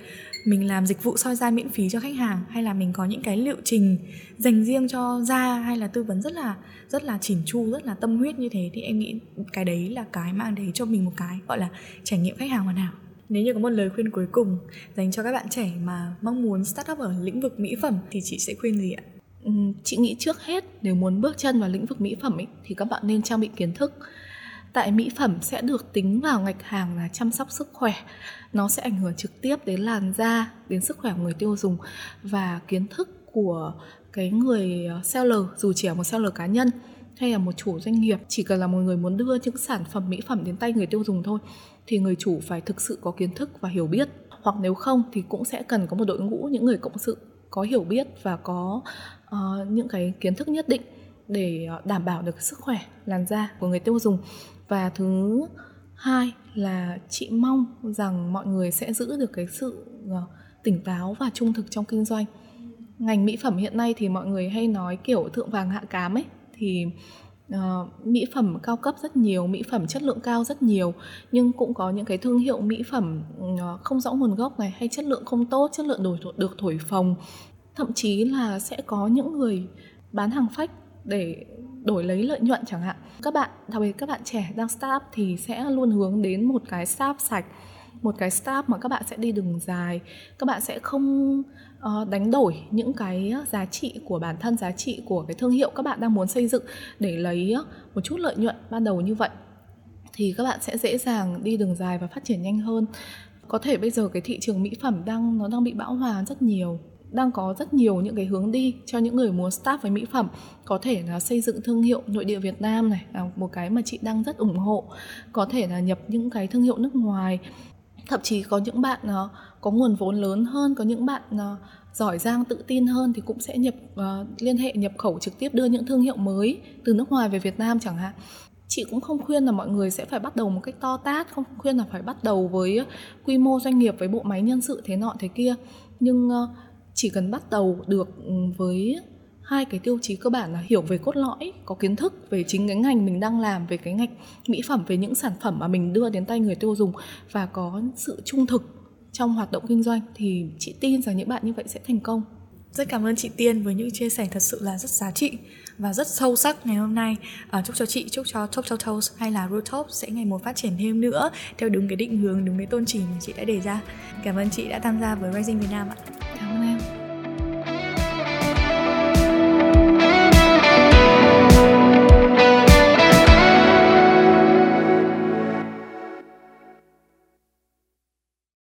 mình làm dịch vụ soi da miễn phí cho khách hàng hay là mình có những cái liệu trình dành riêng cho da hay là tư vấn rất là rất là chỉn chu rất là tâm huyết như thế thì em nghĩ cái đấy là cái mang đấy cho mình một cái gọi là trải nghiệm khách hàng hoàn hảo. Nếu như có một lời khuyên cuối cùng dành cho các bạn trẻ mà mong muốn start up ở lĩnh vực mỹ phẩm thì chị sẽ khuyên gì ạ? Ừ, chị nghĩ trước hết nếu muốn bước chân vào lĩnh vực mỹ phẩm ấy, thì các bạn nên trang bị kiến thức. Tại mỹ phẩm sẽ được tính vào ngạch hàng là chăm sóc sức khỏe nó sẽ ảnh hưởng trực tiếp đến làn da đến sức khỏe của người tiêu dùng và kiến thức của cái người ờ, seller dù chỉ là một seller cá nhân hay là một chủ doanh nghiệp. Chỉ cần là một người muốn đưa những sản phẩm mỹ phẩm đến tay người tiêu dùng thôi thì người chủ phải thực sự có kiến thức và hiểu biết. Hoặc nếu không thì cũng sẽ cần có một đội ngũ những người cộng sự có hiểu biết và có uh, những cái kiến thức nhất định để ờ, đảm bảo được sức khỏe làn da của người tiêu dùng. Và thứ hai là chị mong rằng mọi người sẽ giữ được cái sự ờ, tỉnh táo và trung thực trong kinh doanh. Ngành mỹ phẩm hiện nay thì mọi người hay nói kiểu thượng vàng hạ cám ấy thì uh, mỹ phẩm cao cấp rất nhiều mỹ phẩm chất lượng cao rất nhiều nhưng cũng có những cái thương hiệu mỹ phẩm uh, không rõ nguồn gốc này hay chất lượng không tốt chất lượng đổi được thổi phồng. Thậm chí là sẽ có những người bán hàng phách để đổi lấy lợi nhuận chẳng hạn. Các bạn đặc biệt các bạn trẻ đang start up thì sẽ luôn hướng đến một cái staff sạch một cái staff mà các bạn sẽ đi đường dài. Các bạn sẽ không uh, đánh đổi những cái giá trị của bản thân giá trị của cái thương hiệu các bạn đang muốn xây dựng để lấy một chút lợi nhuận ban đầu như vậy. Thì các bạn sẽ dễ dàng đi đường dài và phát triển nhanh hơn. Có thể bây giờ cái thị trường mỹ phẩm đang nó đang bị bão hòa rất nhiều đang có rất nhiều những cái hướng đi cho những người muốn start với mỹ phẩm có thể là xây dựng thương hiệu nội địa Việt Nam này là một cái mà chị đang rất ủng hộ có thể là nhập những cái thương hiệu nước ngoài. Thậm chí có những bạn uh, có nguồn vốn lớn hơn có những bạn uh, giỏi giang tự tin hơn thì cũng sẽ nhập uh, liên hệ nhập khẩu trực tiếp đưa những thương hiệu mới từ nước ngoài về Việt Nam chẳng hạn. Chị cũng không khuyên là mọi người sẽ phải bắt đầu một cách to tát không khuyên là phải bắt đầu với quy mô doanh nghiệp với bộ máy nhân sự thế nọ thế kia. Nhưng uh, chỉ cần bắt đầu được ừ, với hai cái tiêu chí cơ bản là hiểu về cốt lõi, có kiến thức về chính cái ngành mình đang làm, về cái ngành mỹ phẩm, về những sản phẩm mà mình đưa đến tay người tiêu dùng và có sự trung thực trong hoạt động kinh doanh thì chị tin rằng những bạn như vậy sẽ thành công. Rất cảm ơn chị Tiên với những chia sẻ thật sự là rất giá trị và rất sâu sắc ngày hôm nay. À, chúc cho chị, chúc cho Top Top hay là Rooftop sẽ ngày một phát triển thêm nữa theo đúng cái định hướng, đúng cái tôn chỉ mà chị đã đề ra. Cảm ơn chị đã tham gia với Rising Việt Nam ạ.